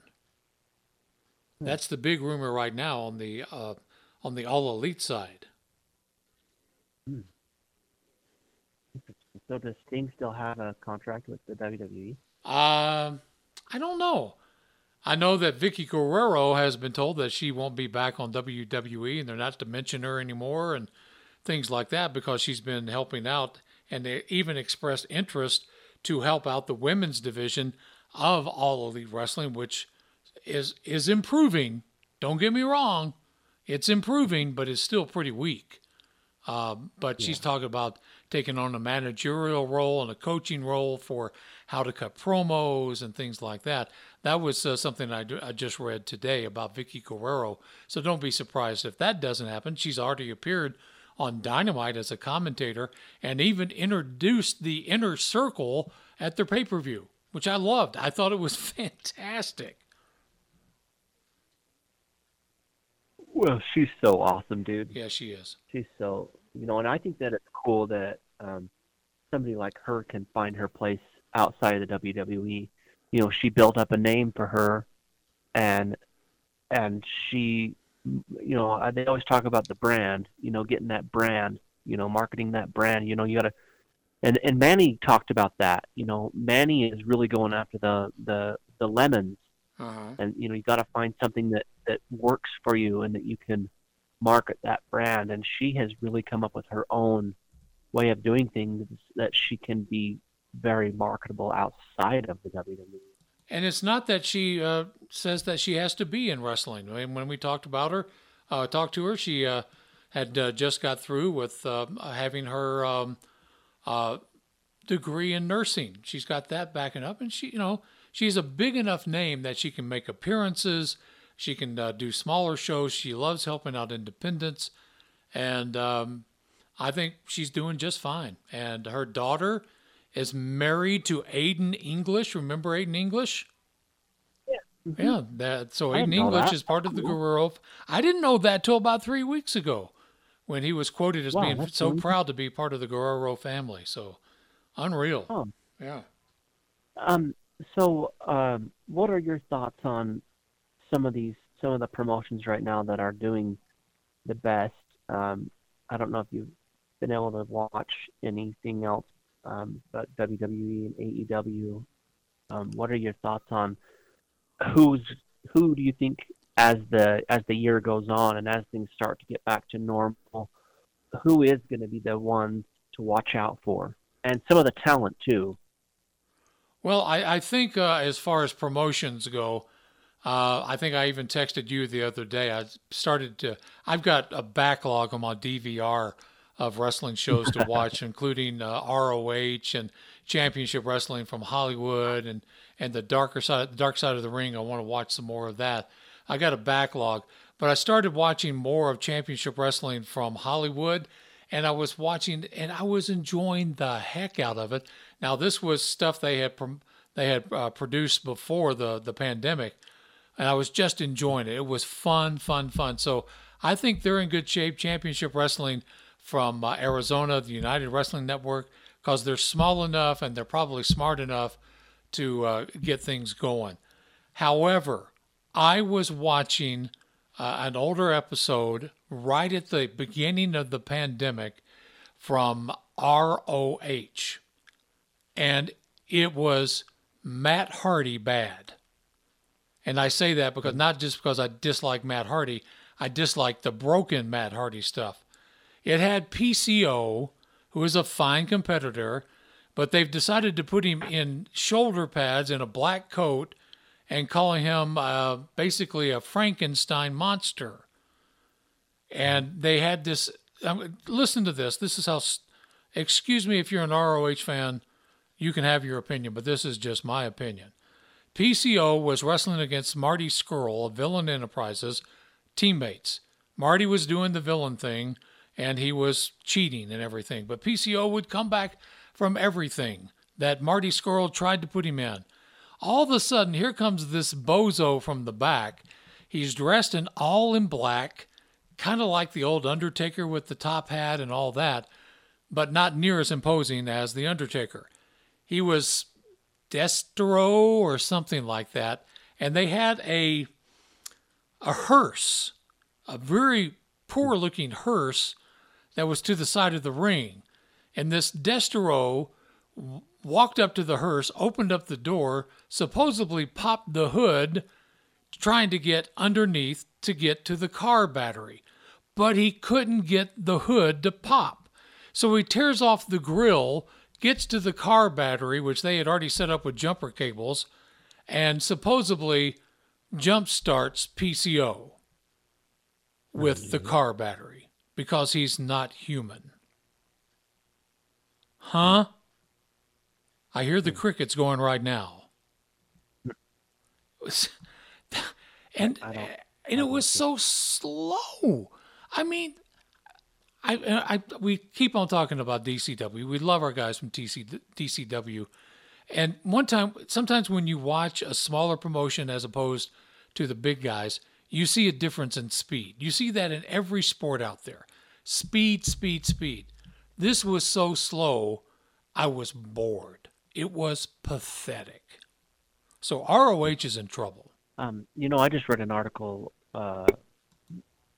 S1: That's the big rumor right now on the uh, on the All Elite side.
S3: So does Sting still have a contract with the? WWE?
S1: Um, I don't know. I know that Vickie Guerrero has been told that she won't be back on WWE and they're not to mention her anymore and things like that because she's been helping out and they even expressed interest to help out the women's division of All Elite Wrestling, which is is improving. Don't get me wrong, it's improving, but it's still pretty weak. Um, but she's talking about taking on a managerial role and a coaching role for how to cut promos and things like that. That was uh, something I, I just read today about Vickie Guerrero. So don't be surprised if that doesn't happen. She's already appeared on Dynamite as a commentator and even introduced the inner circle at their pay per view, which I loved. I thought it was fantastic.
S3: Well, she's so awesome, dude.
S1: Yeah, she is.
S3: She's so you know, and I think that it's cool that um, somebody like her can find her place outside of the WWE. You know, she built up a name for her, and and she, you know, I- they always talk about the brand. You know, getting that brand. You know, marketing that brand. You know, you gotta. And and Manny talked about that. You know, Manny is really going after the the the lemons
S1: Uh-huh.
S3: and you know you got to find something that that works for you and that you can market that brand and she has really come up with her own way of doing things that she can be very marketable outside of the WWE.
S1: And it's not that she uh, says that she has to be in wrestling. I mean, when we talked about her, uh, talked to her, she uh, had uh, just got through with uh, having her um, uh, degree in nursing. She's got that backing up, and she, you know, she's a big enough name that she can make appearances. She can uh, do smaller shows. She loves helping out independents, and um, I think she's doing just fine. And her daughter is married to Aiden English. Remember Aiden English? Yeah, Yeah, that so Aiden English
S3: that.
S1: is part of the. Guerrero. I didn't know that till about three weeks ago, when he was quoted as
S3: Wow,
S1: being so
S3: amazing.
S1: proud to be part of the Guerrero family. So, unreal. Yeah.
S3: Um, so, um, what are your thoughts on some of these, some of the promotions right now that are doing the best? Um, I don't know if you've been able to watch anything else, um, but WWE and AEW. Um, what are your thoughts on who's who do you think as the as the year goes on and as things start to get back to normal, who is going to be the ones to watch out for, and some of the talent too?
S1: Well, I, I think uh, as far as promotions go, uh, I think I even texted you the other day. I started to, I've got a backlog on my DVR of wrestling shows to watch, including uh, ROH and Championship Wrestling from Hollywood and, and the darker side, the dark side of the ring. I want to watch some more of that. I got a backlog, but I started watching more of Championship Wrestling from Hollywood, and I was watching and I was enjoying the heck out of it. Now this was stuff they had prom- they had uh, produced before the the pandemic, and I was just enjoying it. It was fun, fun, fun. So I think they're in good shape. Championship Wrestling from uh, Arizona, the United Wrestling Network, because they're small enough and they're probably smart enough to uh, get things going. However, I was watching uh, an older episode right at the beginning of the pandemic from ROH, and it was Matt Hardy bad. And I say that because not just because I dislike Matt Hardy, I dislike the broken Matt Hardy stuff. It had PCO, who is a fine competitor, but they've decided to put him in shoulder pads and a black coat and calling him uh, basically a Frankenstein monster. And they had this. Um, listen to this. This is how. Excuse me if you're an ROH fan, you can have your opinion, but this is just my opinion. PCO was wrestling against Marty Scurll of Villain Enterprises, teammates. Marty was doing the villain thing and he was cheating and everything, but PCO would come back from everything that Marty Scurll tried to put him in. All of a sudden, here comes this bozo from the back. He's dressed in all in black, kind of like the old Undertaker with the top hat and all that, but not near as imposing as the Undertaker. He was Destro or something like that, and they had a a hearse, a very poor looking hearse that was to the side of the ring, and this Destro walked up to the hearse, opened up the door, supposedly popped the hood, trying to get underneath to get to the car battery, but he couldn't get the hood to pop. So he tears off the grill, gets to the car battery, which they had already set up with jumper cables, and supposedly jump starts PCO with the car battery because he's not human. Huh? I hear the crickets going right now. And and it was so slow. I mean, I, I we keep on talking about DCW. We love our guys from TC, DCW. And one time, sometimes when you watch a smaller promotion as opposed to the big guys, you see a difference in speed. You see that in every sport out there. Speed, speed, speed. This was so slow, I was bored. It was pathetic. So ROH is in trouble.
S3: Um, you know, I just read an article uh,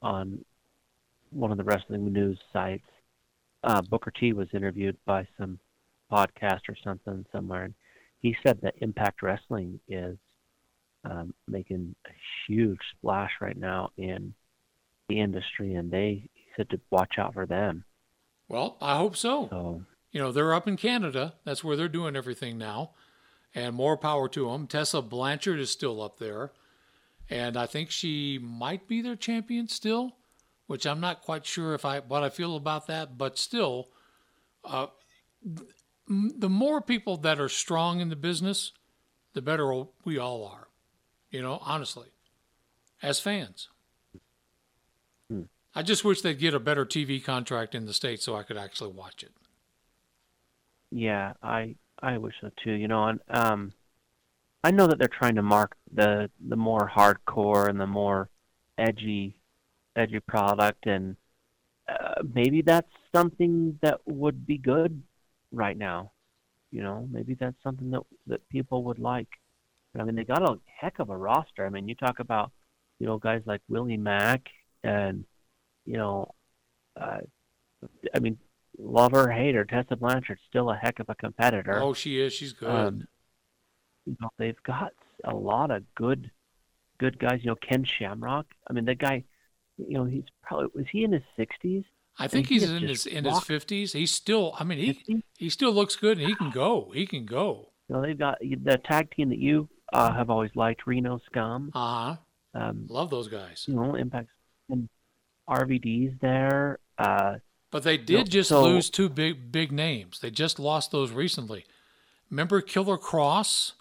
S3: on one of the wrestling news sites. Uh, Booker T was interviewed by some podcast or something somewhere, and he said that Impact Wrestling is um, making a huge splash right now in the industry, and they he said to watch out for them.
S1: Well, I hope so.
S3: So
S1: You know, they're up in Canada. That's where they're doing everything now. And more power to them. Tessa Blanchard is still up there. And I think she might be their champion still, which I'm not quite sure if I what I feel about that, but still uh, the more people that are strong in the business, the better we all are. You know, honestly. As fans.
S3: Hmm.
S1: I just wish they'd get a better TV contract in the States so I could actually watch it.
S3: Yeah, I I wish so too. You know, and um, I know that they're trying to mark the the more hardcore and the more edgy edgy product, and uh, maybe that's something that would be good right now. You know, maybe that's something that that people would like. I mean, they got a heck of a roster. I mean, you talk about you know guys like Willie Mack and you know, uh, I mean, love her hate her, Tessa Blanchard's still a heck of a competitor.
S1: Oh, she is. She's good.
S3: Um, you know, they've got a lot of good, good guys. You know, Ken Shamrock. I mean, that guy. You know, he's probably was he in his sixties?
S1: I think he's in his in his fifties. He's still. I mean, he
S3: 50?
S1: he still looks good, and he can go. He can go.
S3: You know, they've got the tag team that you uh, have always liked, Reno Scum.
S1: Uh huh.
S3: Um,
S1: Love those guys.
S3: you know, Impact and RVD's there. Uh,
S1: But they
S3: know,
S1: did just
S3: so-
S1: lose two big big names. They just lost those recently. Remember Killer Kross?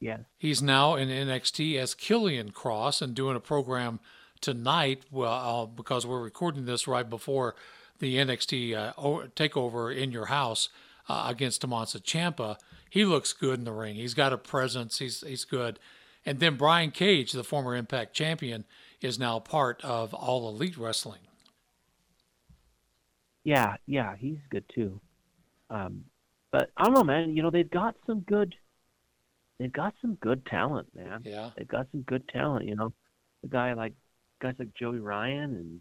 S3: yes,
S1: He's now in NXT as Killian Cross and doing a program tonight. Well, uh, because we're recording this right before the NXT uh, takeover in your house uh, against Tommaso Ciampa. He looks good in the ring. He's got a presence. He's he's good. And then Brian Cage, the former Impact champion, is now part of All Elite Wrestling.
S3: yeah, yeah, he's good too. Um, but I don't know, man. You know, they've got some good. They've got some good talent, man.
S1: Yeah.
S3: They've got some good talent. You know, the guy like guys like Joey Ryan, and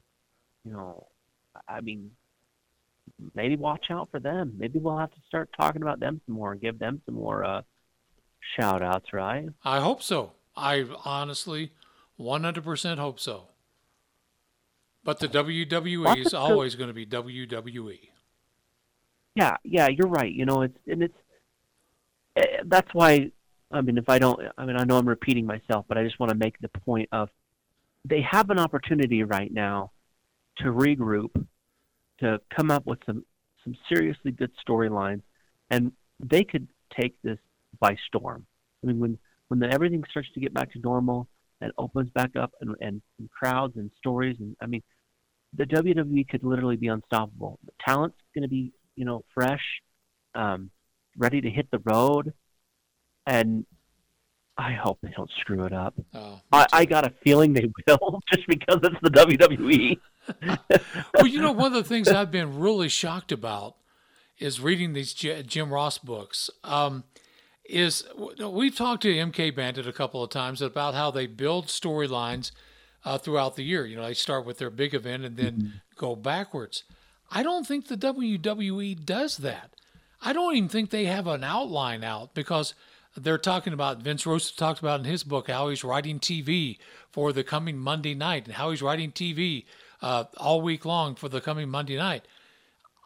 S3: you know, I mean, maybe watch out for them. Maybe we'll have to start talking about them some more and give them some more uh, shout outs, right?
S1: I hope so. I honestly 100% hope so. But the WWE
S3: Lots
S1: is always going to be. WWE.
S3: Yeah, yeah, you're right. You know, it's and it's eh, that's why. I mean, if I don't, I mean, I know I'm repeating myself, but I just want to make the point of they have an opportunity right now to regroup, to come up with some some seriously good storylines, and they could take this by storm. I mean, when when the, everything starts to get back to normal and opens back up, and, and, and crowds and stories, and I mean, the WWE could literally be unstoppable. The talent's going to be, you know, fresh, um, ready to hit the road, and I hope they don't screw it up.
S1: Oh,
S3: I, I got a feeling they will, just because it's the WWE.
S1: well, you know, one of the things I've been really shocked about is reading these J- Jim Ross books. Um, is we've talked to MK Bandit a couple of times about how they build storylines uh, throughout the year. You know, they start with their big event and then go backwards. I don't think the WWE does that. I don't even think they have an outline out because they're talking about Vince Russo talked about in his book how he's writing TV for the coming Monday night and how he's writing TV uh, all week long for the coming Monday night.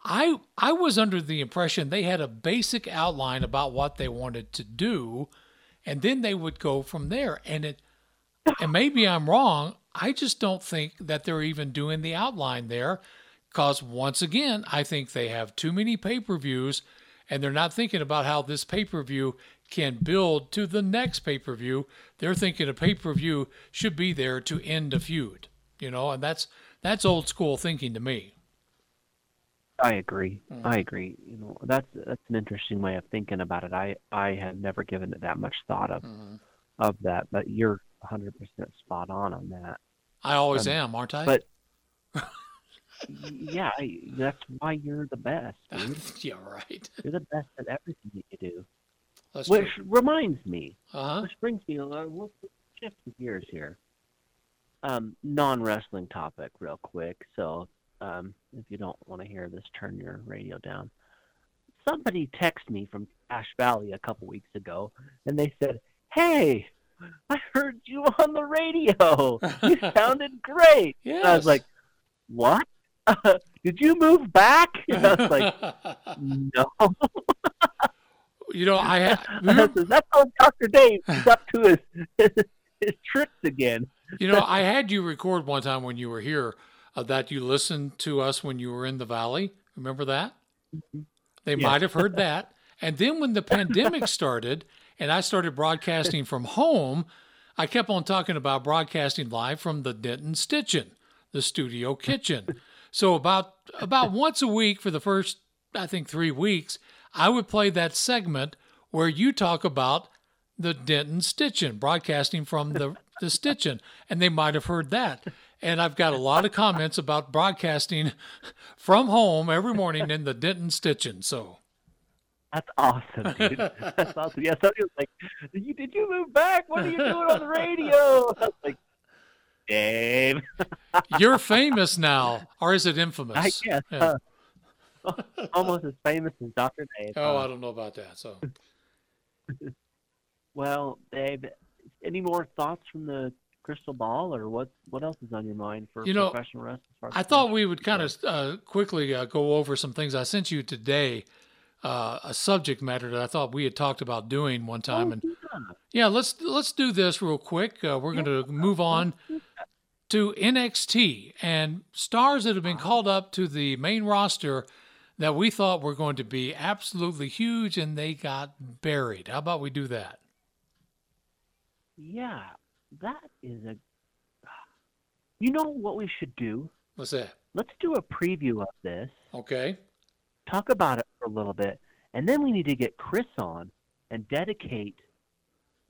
S1: I I was under the impression they had a basic outline about what they wanted to do, and then they would go from there. And it and maybe I'm wrong. I just don't think that they're even doing the outline there, because once again, I think they have too many pay per views, and they're not thinking about how this pay per view can build to the next pay per view. They're thinking a pay per view should be there to end a feud, you know, and that's that's old school thinking to me.
S3: I agree. I agree. You know, that's that's an interesting way of thinking about it. I I had never given it that much thought of of that, but you're 100% spot on on that.
S1: I always
S3: Um,
S1: am, aren't I?
S3: but- yeah, I, that's why you're the best, dude.
S1: yeah, right.
S3: You're the best at everything that you do.
S1: That's
S3: Which
S1: true.
S3: reminds me,
S1: Uh huh.
S3: which brings me a lot. We'll shift gears here. Um, non-wrestling topic, real quick. So, um, if you don't want to hear this, turn your radio down. Somebody texted me from Ash Valley a couple weeks ago, and they said, "Hey, I heard you on the radio. You sounded great."
S1: Yes.
S3: I was like, "What? Did you move back?" And I was like, "No."
S1: You know, I ha-
S3: And I
S1: remember,
S3: That's how Dr. Dave is up to his, his tricks again.
S1: you know, I had you record one time when you were here uh, that you listened to us when you were in the valley. Remember that? They might have heard that. And then when the pandemic started and I started broadcasting from home, I kept on talking about broadcasting live from the Denton Stitchin, the studio kitchen. So about about once a week for the first I think 3 weeks, I would play that segment where you talk about the Denton Stitchin, broadcasting from the the Stitchin, and they might have heard that. And I've got a lot of comments about broadcasting from home every morning in the Denton Stitchin. So
S3: That's awesome, dude. That's awesome. Yeah, somebody was like, did you, did you move back? What are you doing on the radio? I was like, Dave.
S1: you're famous now, or is it infamous?
S3: I guess.
S1: Yeah.
S3: uh, almost as famous as Dr. Dave.
S1: Oh. I don't know about that. So
S3: Well, Dave, any more thoughts from the crystal ball, or what? What else is on your mind for
S1: You know,
S3: professional wrestling? as far as
S1: I thought we would kind of uh, quickly uh, go over some things I sent you today. Uh, a subject matter that I thought we had talked about doing one time, and yeah, let's let's do this real quick. Uh, we're going to move on to NXT and stars that have been called up to the main roster that we thought were going to be absolutely huge, and they got buried. How about we do that?
S3: Yeah, that is a. You know what we should do?
S1: What's that?
S3: Let's do a preview of this,
S1: Okay.
S3: talk about it for a little bit, and then we need to get Chris on and dedicate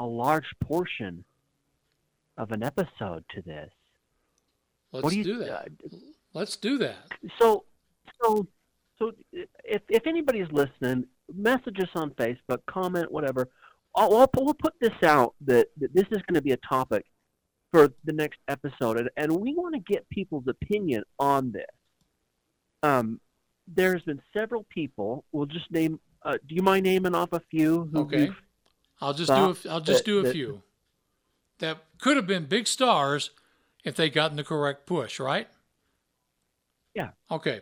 S3: a large portion of an episode to this.
S1: Let's
S3: what do you
S1: do that. Let's do that.
S3: So, so, so if if anybody's listening, message us on Facebook, comment, whatever. I'll, I'll we'll put this out that, that this is going to be a topic for the next episode, and, and we want to get people's opinion on this. Um, there's been several people. We'll just name. Uh, do you mind naming off a few? Who
S1: Okay. I'll just do a, I'll just
S3: that-
S1: do a
S3: that-
S1: few that could have been big stars if they gotten the correct push, right?
S3: Yeah.
S1: Okay.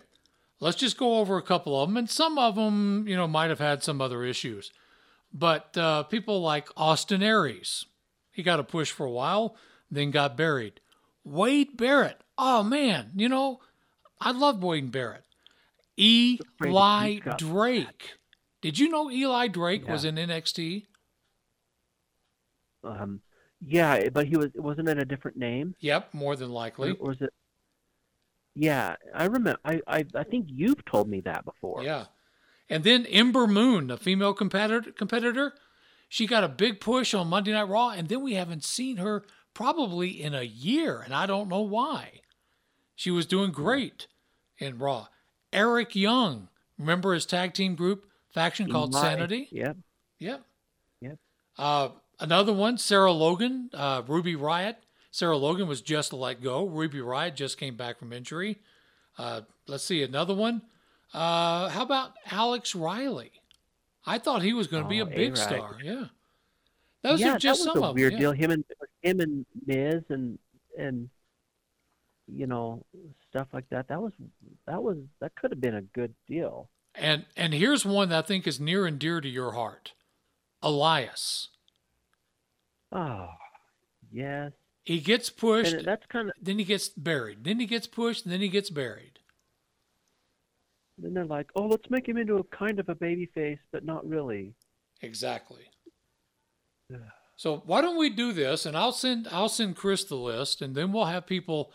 S1: Let's just go over a couple of them, and some of them, you know, might have had some other issues. But uh, people like Austin Aries, he got a push for a while, then got buried. Wade Barrett, oh man, you know, I love Wade Barrett. Eli Drake. Did you know Eli Drake
S3: Yeah.
S1: was in NXT?
S3: Um, yeah, but he was wasn't it a different name?
S1: Yep, more than likely.
S3: Or was it? Yeah, I remember. I, I I think you've told me that before.
S1: Yeah. And then Ember Moon, a female competitor, competitor, she got a big push on Monday Night Raw, and then we haven't seen her probably in a year, and I don't know why. She was doing great in Raw. Eric Young, remember his tag team group faction called Sanity?
S3: Yep.
S1: Yep.
S3: Yep.
S1: Uh, another one, Sarah Logan, uh, Ruby Riott. Sarah Logan was just let go. Ruby Riott just came back from injury. Uh, let's see another one. Uh, how about Alex Riley? I thought he was going to be a
S3: Oh,
S1: big
S3: A-Ride.
S1: star. Yeah. Those
S3: yeah,
S1: are just
S3: that was
S1: some
S3: a
S1: of
S3: weird
S1: them.
S3: deal. Him and him and Miz and and you know stuff like that. That was that was that could have been a good deal.
S1: And and here's one that I think is near and dear to your heart. Elias.
S3: Oh, yes.
S1: He gets pushed,
S3: And that's kind of
S1: then he gets buried. Then he gets pushed, and then he gets buried.
S3: then they're like, oh, let's make him into a kind of a baby face, but not really.
S1: Exactly. So why don't we do this? And I'll send I'll send Chris the list, and then we'll have people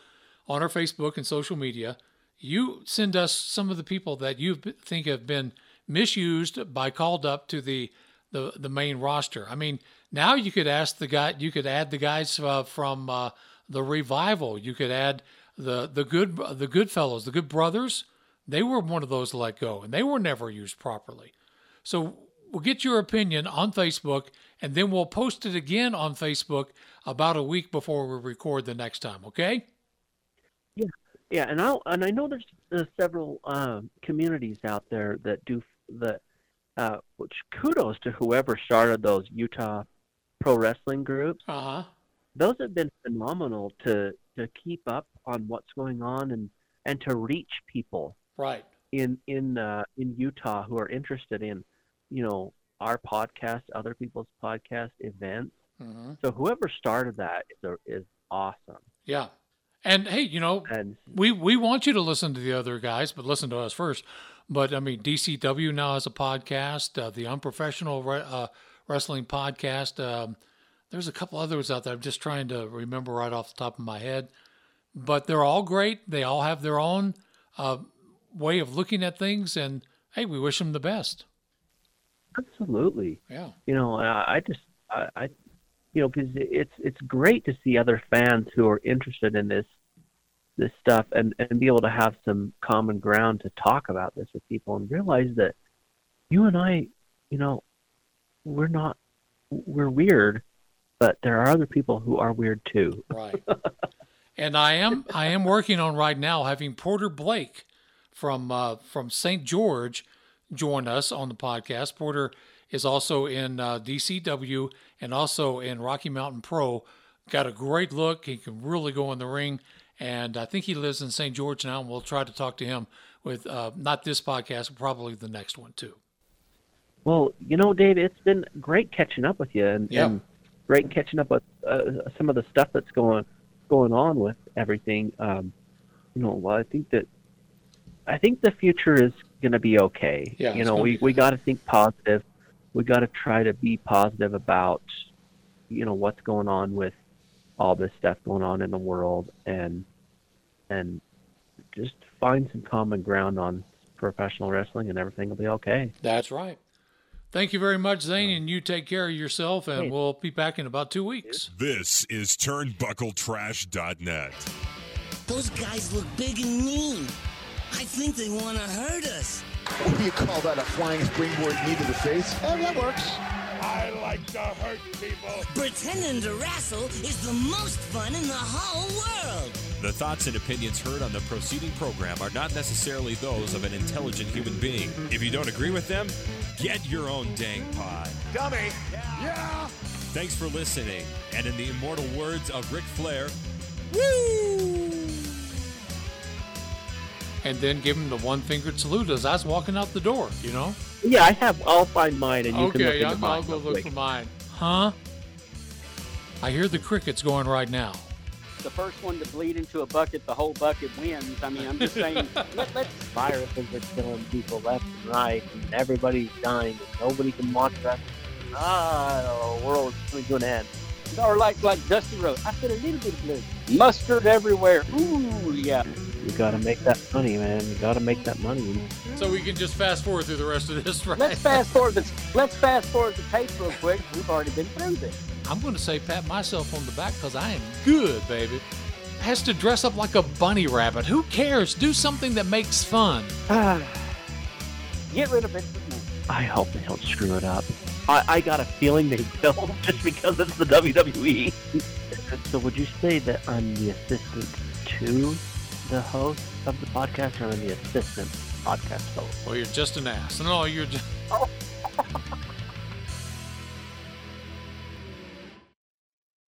S1: on our Facebook and social media. You send us some of the people that you think have been misused by called up to the the the main roster. I mean, now you could ask the guy, you could add the guys uh, from uh, the revival. You could add the the good the good fellows, the good brothers. They were one of those let go, and they were never used properly. So we'll get your opinion on Facebook, and then we'll post it again on Facebook about a week before we record the next time. Okay?
S3: Yeah, yeah, and I and I know there's uh, several uh, communities out there that do that. Uh, which kudos to whoever started those Utah pro wrestling groups.
S1: Uh huh.
S3: Those have been phenomenal to to keep up on what's going on and and to reach people
S1: Right.
S3: in in uh, in Utah who are interested in, you know, our podcast, other people's podcast events.
S1: hmm
S3: So whoever started that is a, is awesome.
S1: Yeah. And hey, you know,
S3: And
S1: we we want you to listen to the other guys, but listen to us first. But I mean, DCW now has a podcast, uh, the Unprofessional uh, Wrestling Podcast. Um, there's a couple others out there. I'm just trying to remember right off the top of my head, but they're all great. They all have their own uh, way of looking at things, and hey, we wish them the best.
S3: absolutely,
S1: Yeah.
S3: you know, I, I just I, I you know because it's it's great to see other fans who are interested in this this stuff and and be able to have some common ground to talk about this with people and realize that you and I, you know, we're not we're weird, but there are other people who are weird too.
S1: Right. and I am I am working on right now having Porter Blake from uh, from St. George join us on the podcast. Porter is also in uh, DCW and also in Rocky Mountain Pro. Got a great look. He can really go in the ring, and I think he lives in St. George now. And we'll try to talk to him with uh, not this podcast, probably the next one too.
S3: Well, you know, Dave, it's been great catching up with you, and,
S1: Yeah.
S3: and great catching up with uh, some of the stuff that's going going on with everything. Um, you know, well, I think that I think the future is going to be okay.
S1: Yeah,
S3: you know, we we got to think positive. We got to try to be positive about you know what's going on with all this stuff going on in the world, and and just find some common ground on professional wrestling, and everything will be okay.
S1: That's right. Thank you very much, Zane, and you take care of yourself, and
S3: Hey.
S1: we'll be back in about two weeks.
S2: This is turnbuckletrash.net.
S9: Those guys look big and mean. I think they want to hurt us.
S5: What do you call that? A flying springboard knee to the face? Oh, that works.
S10: I like to hurt people.
S9: Pretending to wrestle is the most fun in the whole world.
S2: The thoughts and opinions heard on the proceeding program are not necessarily those of an intelligent human being. If you don't agree with them, get your own dang pod.
S7: Dummy.
S10: Yeah.
S2: Thanks for listening. And in the immortal words of Ric Flair,
S1: and then give him the one fingered salute as I was walking out the door, you know?
S3: Yeah, I have. I'll find mine, and you can look
S1: okay,
S3: into
S1: I'll,
S3: mine.
S1: I'll go look for mine. Huh? I hear the crickets going right now.
S6: The first one to bleed into a bucket, the whole bucket wins. I mean, I'm just saying, let, let's
S3: Viruses are killing people left and right, and everybody's dying, and nobody can watch wrestling. Ah, the world's coming to an end.
S6: or like like Dusty Rhodes. I said a little bit of blood, mustard everywhere. Ooh, yeah.
S3: You gotta make that money, man. You gotta make that money.
S1: So we can just fast forward through the rest of this, right?
S6: Let's fast forward the let's fast forward the tape real quick. We've already been through this.
S1: I'm going to say pat myself on the back because I am good, baby. Has to dress up like a bunny rabbit. Who cares? Do something that makes fun.
S6: Get rid of it.
S3: I hope they don't screw it up. I, I got a feeling they will, just because it's the WWE. so, would you say that I'm the assistant to the host of the podcast, or I'm the assistant podcast host?
S1: Well, you're just an ass. No, you're just.
S3: Oh,